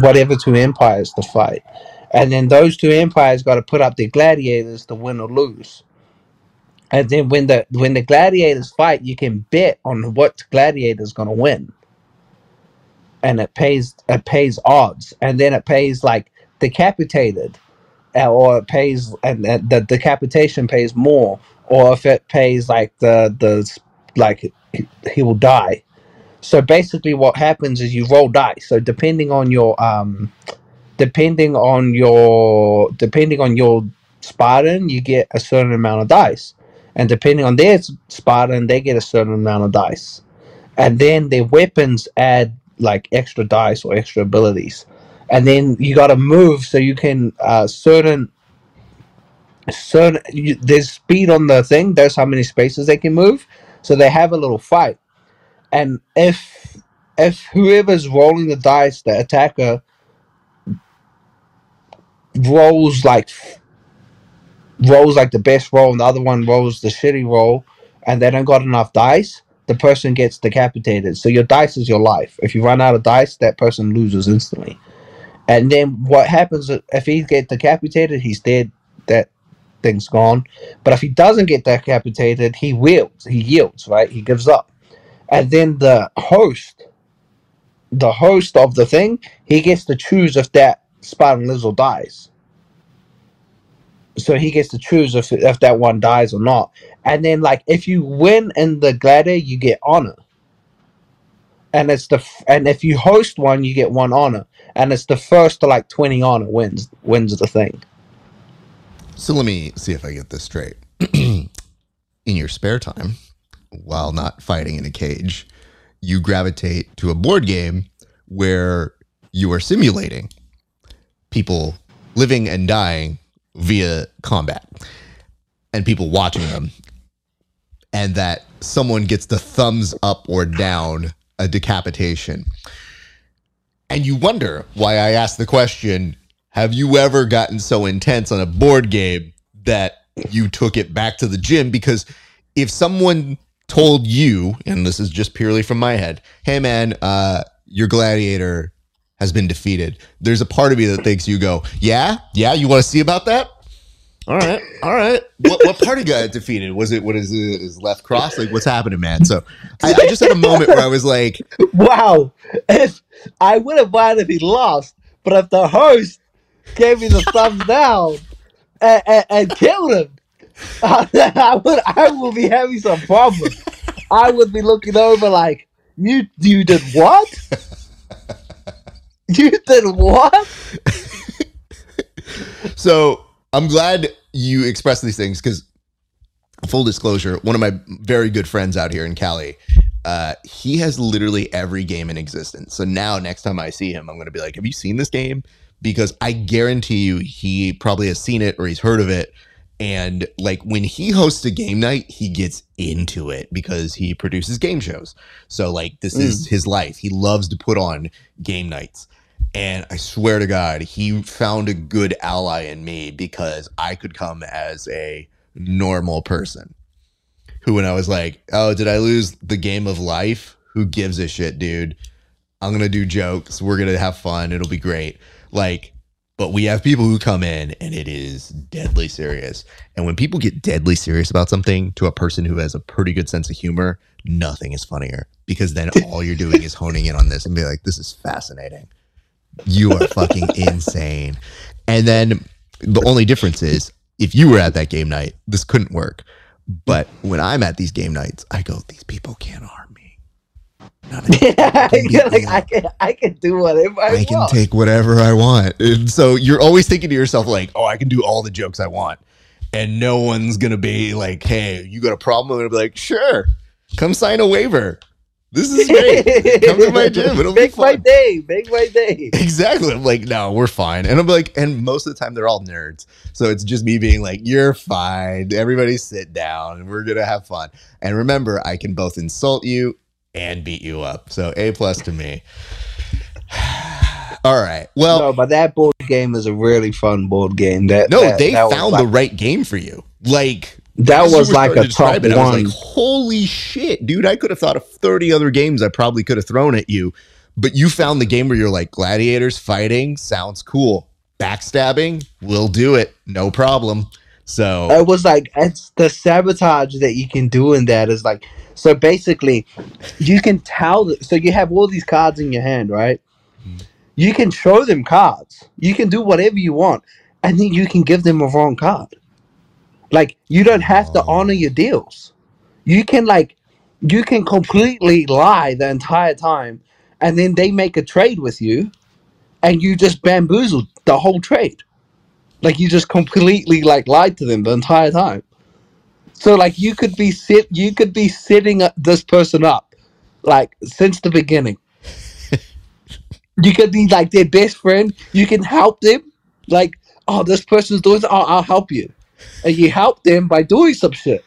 whatever two empires to fight, and then those two empires got to put up their gladiators to win or lose. And then when the when the gladiators fight, you can bet on what gladiator is going to win. and it pays it pays odds, and then it pays like decapitated, uh, or it pays and, and the decapitation pays more, or if it pays like the the like he will die. So basically, what happens is you roll dice. So depending on your um, depending on your depending on your Spartan, you get a certain amount of dice, and depending on their Spartan, they get a certain amount of dice, and then their weapons add like extra dice or extra abilities, and then you got to move so you can uh, certain certain you, there's speed on the thing. There's how many spaces they can move, so they have a little fight, and if if whoever's rolling the dice, the attacker rolls like rolls like the best roll and the other one rolls the shitty roll and they don't got enough dice, the person gets decapitated. So your dice is your life. If you run out of dice, that person loses instantly. And then what happens if he gets decapitated, he's dead. That thing's gone. But if he doesn't get decapitated, he wields, he yields, right? He gives up. And then the host, the host of the thing, he gets to choose if that Spartan or dies so he gets to choose if if that one dies or not. And then like if you win in the gladiator, you get honor. And it's the f- and if you host one, you get one honor. And it's the first to like twenty honor wins wins the thing. So let me see if I get this straight. [CLEARS THROAT] in your spare time, while not fighting in a cage, you gravitate to a board game where you are simulating people living and dying via combat and people watching them. And that someone gets the thumbs up or down a decapitation. And you wonder why I asked the question Have you ever gotten so intense on a board game that you took it back to the gym? Because if someone told you, and this is just purely from my head, hey man, uh, your gladiator has been defeated, there's a part of me that thinks you go, yeah, yeah, you want to see about that? All right, all right. What, what party got defeated? Was it what is it? Is left cross? Like what's happening, man? So I, I just had a moment where I was like, [LAUGHS] Wow! If I would have if he lost, but if the host gave me the thumbs down and, and, and killed him, [LAUGHS] I would I will be having some problems. I would be looking over like you you did what? You did what? [LAUGHS] So I'm glad you expressed these things because, full disclosure, one of my very good friends out here in Cali, uh, he has literally every game in existence. So now, next time I see him, I'm going to be like, "Have you seen this game?" Because I guarantee you, he probably has seen it or he's heard of it. And like when he hosts a game night, he gets into it because he produces game shows. So like this is mm. his life. He loves to put on game nights. And I swear to God, he found a good ally in me because I could come as a normal person who, when I was like, oh, did I lose the game of life? Who gives a shit, dude? I'm going to do jokes. We're going to have fun. It'll be great. Like, but we have people who come in and it is deadly serious. And when people get deadly serious about something to a person who has a pretty good sense of humor, nothing is funnier because then [LAUGHS] all you're doing is honing in on this and be like, this is fascinating. You are fucking [LAUGHS] insane. And then the only difference is if you were at that game night, this couldn't work. But when I'm at these game nights, I go, these people can't harm me. None of them can You're beat like I can I can do whatever I, I can want. take whatever I want. And so you're always thinking to yourself, like, oh, I can do all the jokes I want. And no one's going to be like, hey, you got a problem? I'm going to be like, sure, come sign a waiver. This is great. come to my gym. It'll Make be my day. Make my day. [LAUGHS] Exactly. I'm like, no, we're fine. And I'm like, and most of the time they're all nerds. So it's just me being like, you're fine. Everybody sit down and we're going to have fun. And remember, I can both insult you and beat you up. So A plus to me. [SIGHS] all right. Well, no, but that board game is a really fun board game. That no, that, they that found like, the right game for you. Like, that was like a to top it, I was one. like, holy shit, dude! I could have thought of thirty other games I probably could have thrown at you, but you found the game where you're like, gladiators fighting sounds cool. Backstabbing, we'll do it, no problem. So It was like it's the sabotage that you can do in that is like so basically you can tell so you have all these cards in your hand, right? Mhm. You can show them cards. You can do whatever you want, and then you can give them a wrong card. Like you don't have to Oh. honor your deals. You can like you can completely lie the entire time, and then they make a trade with you, and you just bamboozled the whole trade. Like you just completely like lied to them the entire time. So like you could be sit you could be sitting uh, this person up like since the beginning. [LAUGHS] you could be like their best friend. You can help them. Like, oh, this person's doing oh, I'll help you. And you help them by doing some shit.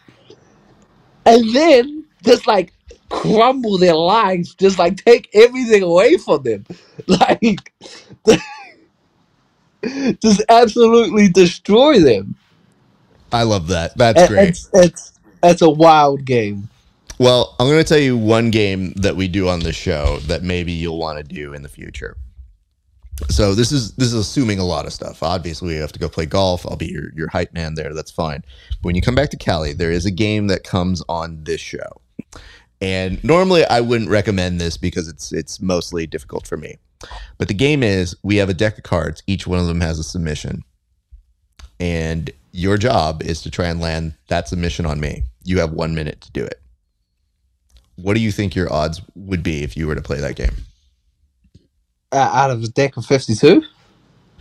And then just like crumble their lives, just like take everything away from them. [LAUGHS] Like just absolutely destroy them. I love that. That's great. It's it's it's a wild game. Well, I'm going to tell you one game that we do on the show that maybe you'll want to do in the future. So this is this is assuming a lot of stuff. Obviously, you have to go play golf. I'll be your your hype man there. That's fine. But when you come back to Cali, there is a game that comes on this show. And normally I wouldn't recommend this because it's it's mostly difficult for me. But the game is we have a deck of cards. Each one of them has a submission. And your job is to try and land that submission on me. You have 1 minute to do it. What do you think your odds would be if you were to play that game? Uh, out of a deck of fifty two.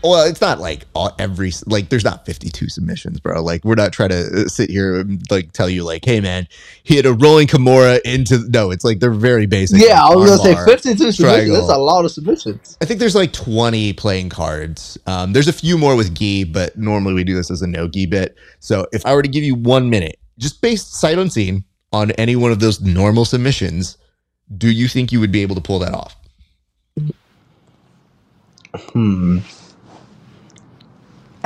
Well, it's not like all, every like there's not 52 submissions, bro. Like we're not trying to uh, sit here and like tell you like, hey man, he hit a rolling Kimura into no. It's like they're very basic. Yeah, I was gonna say fifty two submissions. That's a lot of submissions. I think there's like 20 playing cards. Um, there's a few more with gi, but normally we do this as a no gi bit. So if I were to give you one minute, just based sight unseen on any one of those normal submissions, do you think you would be able to pull that off? Hmm.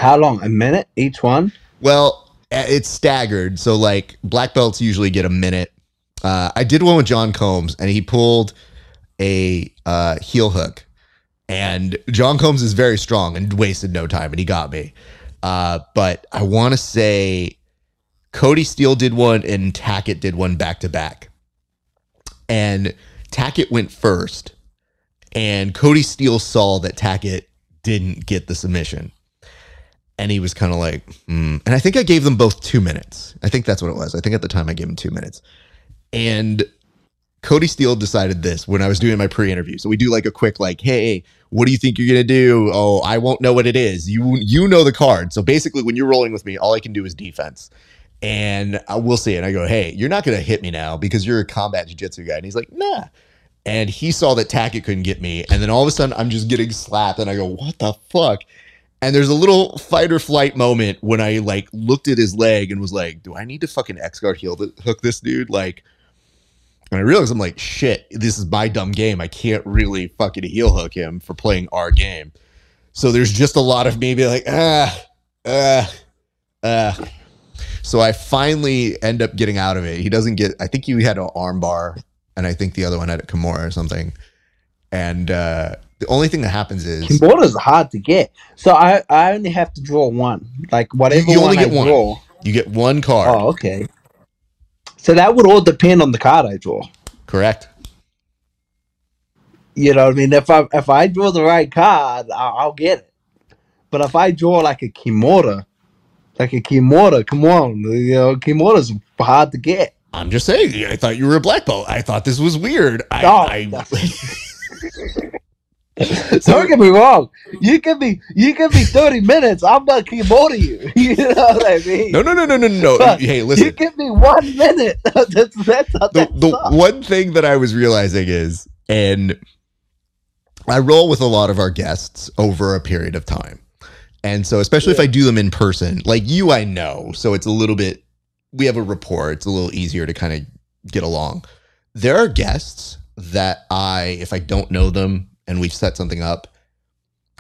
How long? A minute each one? Well, it's staggered. So like black belts usually get a minute. Uh, I did one with John Combs, and he pulled a uh, heel hook, and John Combs is very strong and wasted no time, and he got me. Uh, but I want to say Cody Steele did one, and Tackett did one back to back, and Tackett went first, and Cody Steele saw that Tackett didn't get the submission and he was kind of like, hmm. and I think I gave them both two minutes. I think that's what it was. I think at the time I gave him two minutes. And Cody Steele decided this when I was doing my pre-interview. So we do like a quick like, hey, what do you think you're gonna do? Oh, I won't know what it is. You you know the card. So basically, when you're rolling with me, all I can do is defense. And I will see. And I go, hey, you're not gonna hit me now because you're a combat jiu-jitsu guy. And he's like, nah. And he saw that Tackett couldn't get me. And then all of a sudden, I'm just getting slapped. And I go, what the fuck? And there's a little fight or flight moment when I like looked at his leg and was like, "Do I need to fucking X guard heel th- hook this dude?" Like, and I realized I'm like, "Shit, this is my dumb game. I can't really fucking heel hook him for playing our game." So there's just a lot of maybe like, ah, ah, ah. So I finally end up getting out of it. He doesn't get. I think he had an armbar and I think the other one had a Kimura or something. And uh, the only thing that happens is Kimura's hard to get. So I, I only have to draw one. Like whatever You only get I one. draw. you get one card. Oh, okay. So that would all depend on the card I draw. Correct. You know what I mean? If I if I draw the right card, I'll, I'll get it. But if I draw like a Kimura, like a Kimura, come on, you know, Kimura's hard to get. I'm just saying. I thought you were a black belt. I thought this was weird. I, Oh, I [LAUGHS] [LAUGHS] [LAUGHS] Don't get me wrong. You give me you give me thirty minutes, I'm not Kimura you. [LAUGHS] You know what I mean? no, no, no, no, no, no. [LAUGHS] But hey, listen. You give me one minute. that's that's how The, that the sucks. one thing that I was realizing is, and I roll with a lot of our guests over a period of time, and so especially if I do them in person, like you, I know, so it's a little bit. We have a rapport. It's a little easier to kind of get along. There are guests that I, if I don't know them and we've set something up,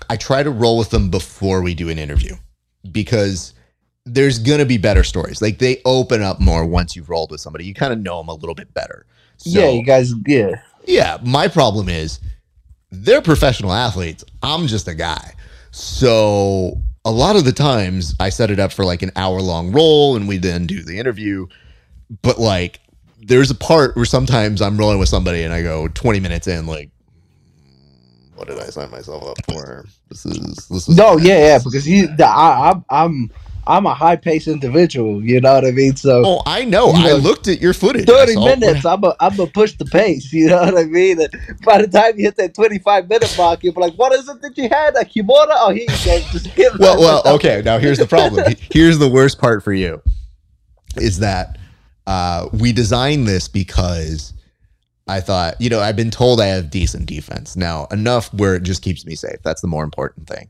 I try to roll with them before we do an interview because there's gonna be better stories. Like they open up more once you've rolled with somebody. You kind of know them a little bit better. So, yeah, you guys. Yeah, yeah, my problem is they're professional athletes. I'm just a guy. So a lot of the times I set it up for like an hour long roll and we then do the interview. But like there's a part where sometimes I'm rolling with somebody and I go 20 minutes in, like, what did I sign myself up for? This is this is No, yeah, yeah, because he, the, I, I'm, I'm, I'm a high paced individual. You know what I mean? So Oh, I know. You I looked at your footage. Thirty minutes, I'm a, I'm gonna push the pace. You know what I mean? And by the time you hit that twenty five minute mark, you'll be like, "What is it that you had? A kimura? Oh, here you go. Just give well, well, okay. Now here's the problem. Here's the worst part for you, is that uh, we designed this because I thought, you know, I've been told I have decent defense now, enough where it just keeps me safe. That's the more important thing.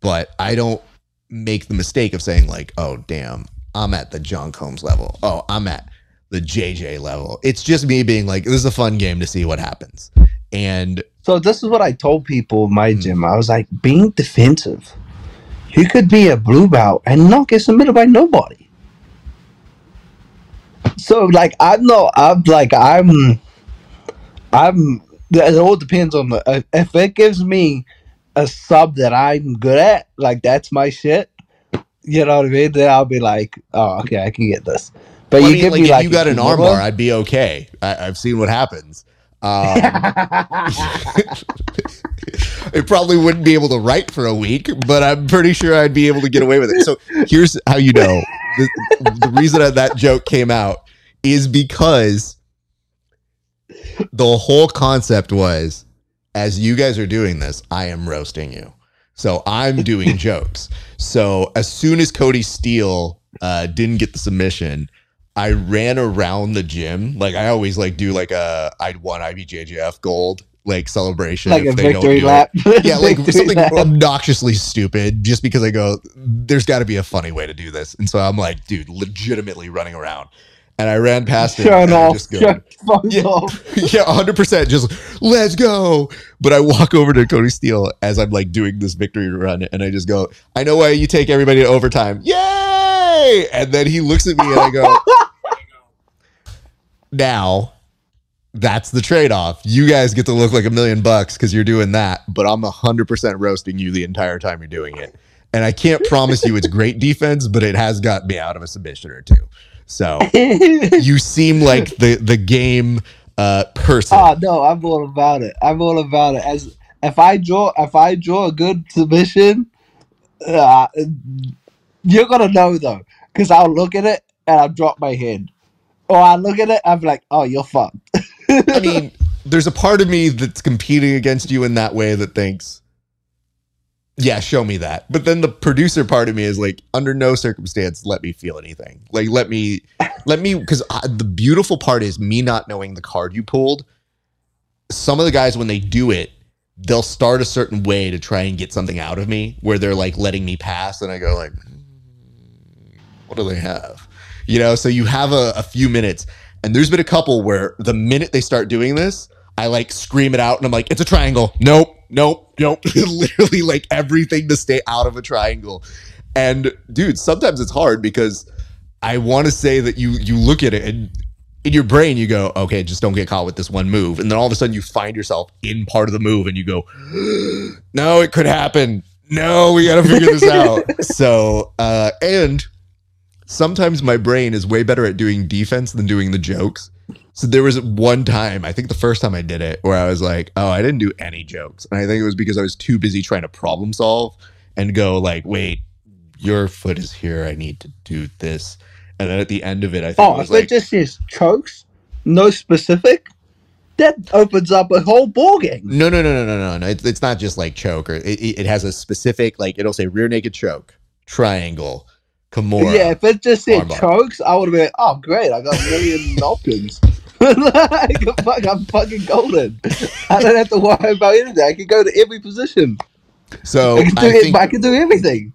But I don't make the mistake of saying like, oh damn, I'm at the John Combs level. Oh, I'm at the JJ level. It's just me being like, this is a fun game to see what happens. And So this is what I told people in my Hmm. gym. I was like, being defensive, you could be a blue belt and not get submitted by nobody. So like I'm not. I'm like I'm. I'm. It all depends on the. if- it gives me a sub that I'm good at, like that's my shit. You know what I mean? Then I'll be like, oh, okay, I can get this. But I you mean, give like, me if like you got an armbar, I'd be okay. I, I've seen what happens. Um, [LAUGHS] it probably wouldn't be able to write for a week, but I'm pretty sure I'd be able to get away with it. So here's how you know the, the reason that that joke came out is because the whole concept was as you guys are doing this, I am roasting you. So I'm [LAUGHS] doing jokes. So as soon as Cody Steele uh, didn't get the submission, I ran around the gym. Like I always like do like a I'd won IBJJF gold like celebration like a if they don't victory do lap. it. [LAUGHS] Yeah, like something lap. obnoxiously stupid just because I go, there's got to be a funny way to do this. And so I'm like, dude, legitimately running around. And I ran past him Showing and off. just go, phones Yeah. off. [LAUGHS] yeah, 100% just let's go. But I walk over to Cody Steele as I'm like doing this victory run and I just go, I know why you take everybody to overtime. Yay! And then he looks at me and I go, [LAUGHS] now that's the trade off. You guys get to look like a million bucks because you're doing that, but I'm 100% roasting you the entire time you're doing it. And I can't promise you it's great [LAUGHS] defense, but it has got me out of a submission or two. So [LAUGHS] you seem like the the game uh, person. Oh no, I'm all about it. I'm all about it. As if I draw, if I draw a good submission, uh, you're gonna know though, because I'll look at it and I'll drop my head, or I look at it, I'm like, oh, you're fucked. I mean, there's a part of me that's competing against you in that way that thinks, yeah, show me that. But then the producer part of me is like, under no circumstance, let me feel anything. Like, let me, let me, because the beautiful part is me not knowing the card you pulled. Some of the guys, when they do it, they'll start a certain way to try and get something out of me where they're like letting me pass. And I go, like, "Hmm, what do they have? You know, so you have a, a few minutes. And there's been a couple where the minute they start doing this, I like scream it out and I'm like, it's a triangle. Nope, nope, nope. [LAUGHS] Literally like everything to stay out of a triangle. And dude, sometimes it's hard because I want to say that you you look at it and in your brain you go, okay, just don't get caught with this one move. And then all of a sudden you find yourself in part of the move and you go, [GASPS] no, it could happen. No, we got to figure this out. [LAUGHS] So, uh, and sometimes my brain is way better at doing defense than doing the jokes. So there was one time, I think the first time I did it, where I was like, "Oh, I didn't do any jokes," and I think it was because I was too busy trying to problem solve and go like, "Wait, your foot is here. I need to do this." And then at the end of it, I think Oh, it was if like, it just says chokes, no specific, that opens up a whole ball game. "No, no, no, no, no, no, no. It's, it's not just like choke, or it, it it has a specific like it'll say rear naked choke, triangle, Kimura." Yeah, if it just said chokes, I would have been, oh great, I got a million [LAUGHS] options. [LAUGHS] like, fuck, I'm fucking golden. I don't have to worry about anything. I can go to every position. So I can do, I it, think I can do everything.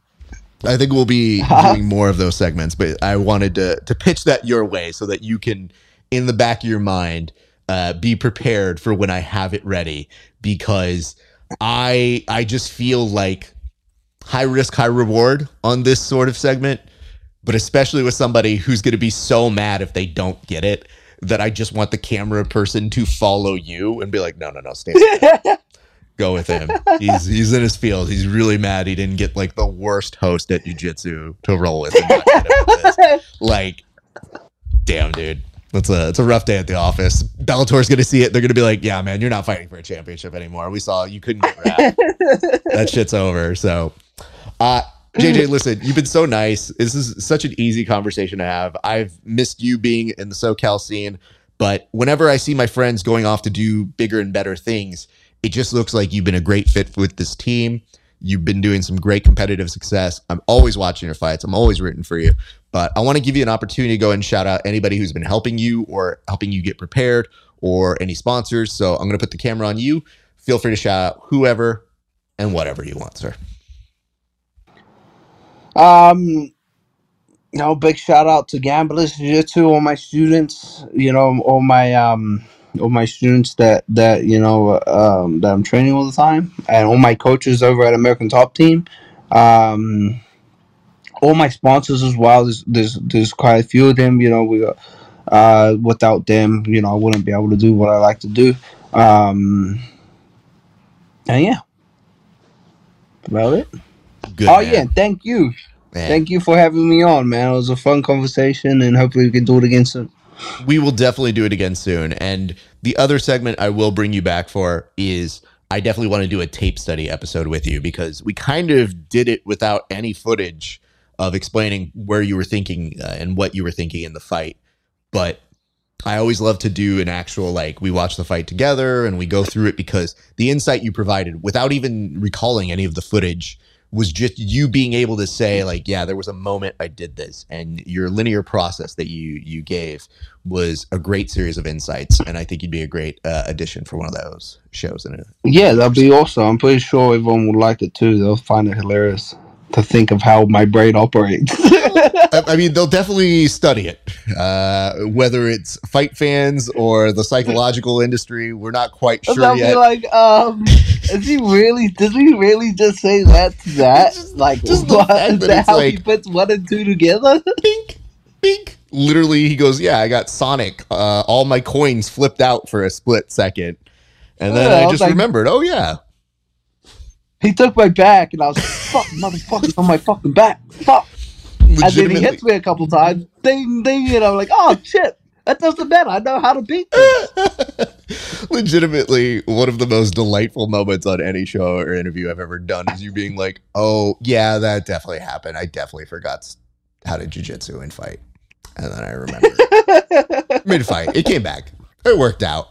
I think we'll be [LAUGHS] doing more of those segments, but I wanted to to pitch that your way so that you can, in the back of your mind, uh, be prepared for when I have it ready. Because I I just feel like high risk, high reward on this sort of segment, but especially with somebody who's going to be so mad if they don't get it that I just want the camera person to follow you and be like, no, no, no, stand. Go [LAUGHS] go with him. He's he's in his field. He's really mad he didn't get like the worst host at jiu-jitsu to roll with. And not get him with. [LAUGHS] Like, damn, dude. It's a it's a rough day at the office. Bellator's gonna see it. They're gonna be like, "Yeah, man, you're not fighting for a championship anymore. We saw you couldn't get wrapped. [LAUGHS] that shit's over." So, uh, JJ, listen, you've been so nice. This is such an easy conversation to have. I've missed you being in the SoCal scene, but whenever I see my friends going off to do bigger and better things, it just looks like you've been a great fit with this team. You've been doing some great competitive success. I'm always watching your fights. I'm always rooting for you. But I want to give you an opportunity to go and shout out anybody who's been helping you or helping you get prepared or any sponsors. So I'm going to put the camera on you. Feel free to shout out whoever and whatever you want, sir. Um, you know, big shout out to Gamblers Jiu-Jitsu, all my students, you know, all my um all my students that that you know um that I'm training all the time and all my coaches over at American Top Team. Um all my sponsors as well. There's there's there's quite a few of them, you know, we uh without them, you know, I wouldn't be able to do what I like to do. Um and yeah. About it. Good. oh man. yeah, thank you. Man. Thank you for having me on, man. It was a fun conversation, and hopefully we can do it again soon. we will definitely do it again soon. And the other segment I will bring you back for is I definitely want to do a tape study episode with you because we kind of did it without any footage of explaining where you were thinking uh, and what you were thinking in the fight. But I always love to do an actual like we watch the fight together and we go through it because the insight you provided without even recalling any of the footage was just you being able to say like yeah there was a moment I did this and your linear process that you you gave was a great series of insights and I think you'd be a great uh, addition for one of those shows in it. Yeah, that'd be awesome. I'm pretty sure everyone would like it too. They'll find it hilarious to think of how my brain operates. [LAUGHS] I, mean, they'll definitely study it. Uh, whether it's fight fans or the psychological industry, we're not quite sure They'll be yet. like, um, is he really? Did he really just say that to that? Just- like, just what? that that how he puts one and two together? [LAUGHS] Bink, bink. Literally, he goes, "Yeah, I got Sonic. Uh, all my coins flipped out for a split second, and then Yeah, I I just like- remembered. Oh yeah, he took my back, and I was like, [LAUGHS] fuck, motherfucker, on my fucking back. Fuck. And then he hits me a couple times. Ding, ding, and I'm like, oh shit. That doesn't matter. I know how to beat this. [LAUGHS] legitimately one of the most delightful moments on any show or interview I've ever done is you being like, "Oh yeah, that definitely happened. I definitely forgot how to jujitsu and fight." And then I remember [LAUGHS] mid fight, it came back. It worked out.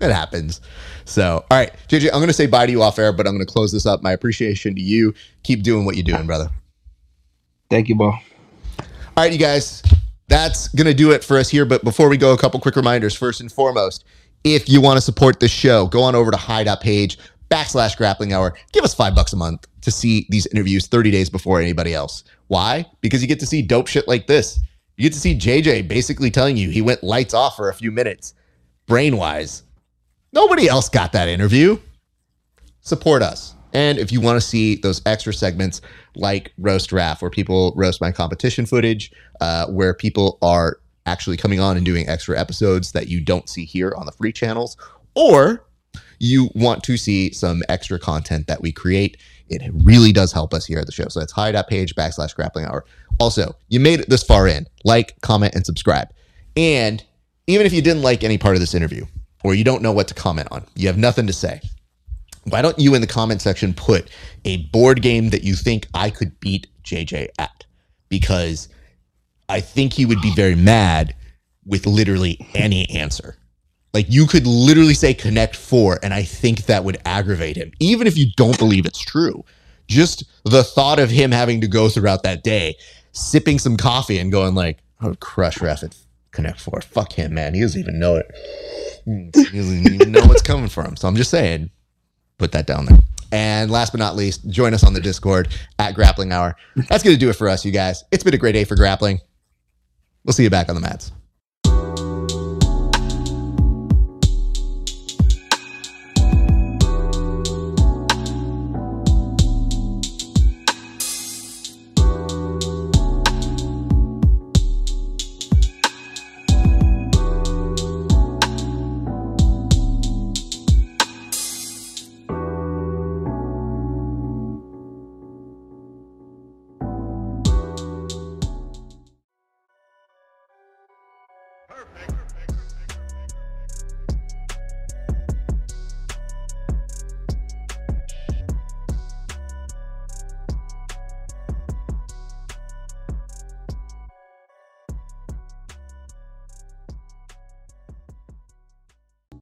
It happens. So, all right, JJ, I'm going to say bye to you off air, but I'm going to close this up. My appreciation to you. Keep doing what you're doing, brother. Thank you, bro. All right, you guys, that's going to do it for us here. But before we go, a couple quick reminders. First and foremost, if you want to support this show, go on over to hy.page backslash grappling hour. Give us five bucks a month to see these interviews 30 days before anybody else. Why? Because you get to see dope shit like this. You get to see JJ basically telling you he went lights off for a few minutes, brain wise. Nobody else got that interview. Support us. And if you want to see those extra segments like Roast Raff, where people roast my competition footage, uh, where people are actually coming on and doing extra episodes that you don't see here on the free channels, or you want to see some extra content that we create, it really does help us here at the show. So that's hy.page backslash grappling hour. Also, you made it this far in, like, comment, and subscribe. And even if you didn't like any part of this interview, or you don't know what to comment on, you have nothing to say, why don't you in the comment section put a board game that you think I could beat JJ at? Because I think he would be very mad with literally any answer. Like you could literally say connect four, and I think that would aggravate him, even if you don't believe it's true. Just the thought of him having to go throughout that day, sipping some coffee and going like, I would crush ref at connect four. Fuck him, man. He doesn't even know it. Mm, he doesn't even know what's coming for him. So I'm just saying, put that down there. And last but not least, join us on the Discord at Grappling Hour. That's going to do it for us, you guys. It's been a great day for grappling. We'll see you back on the mats.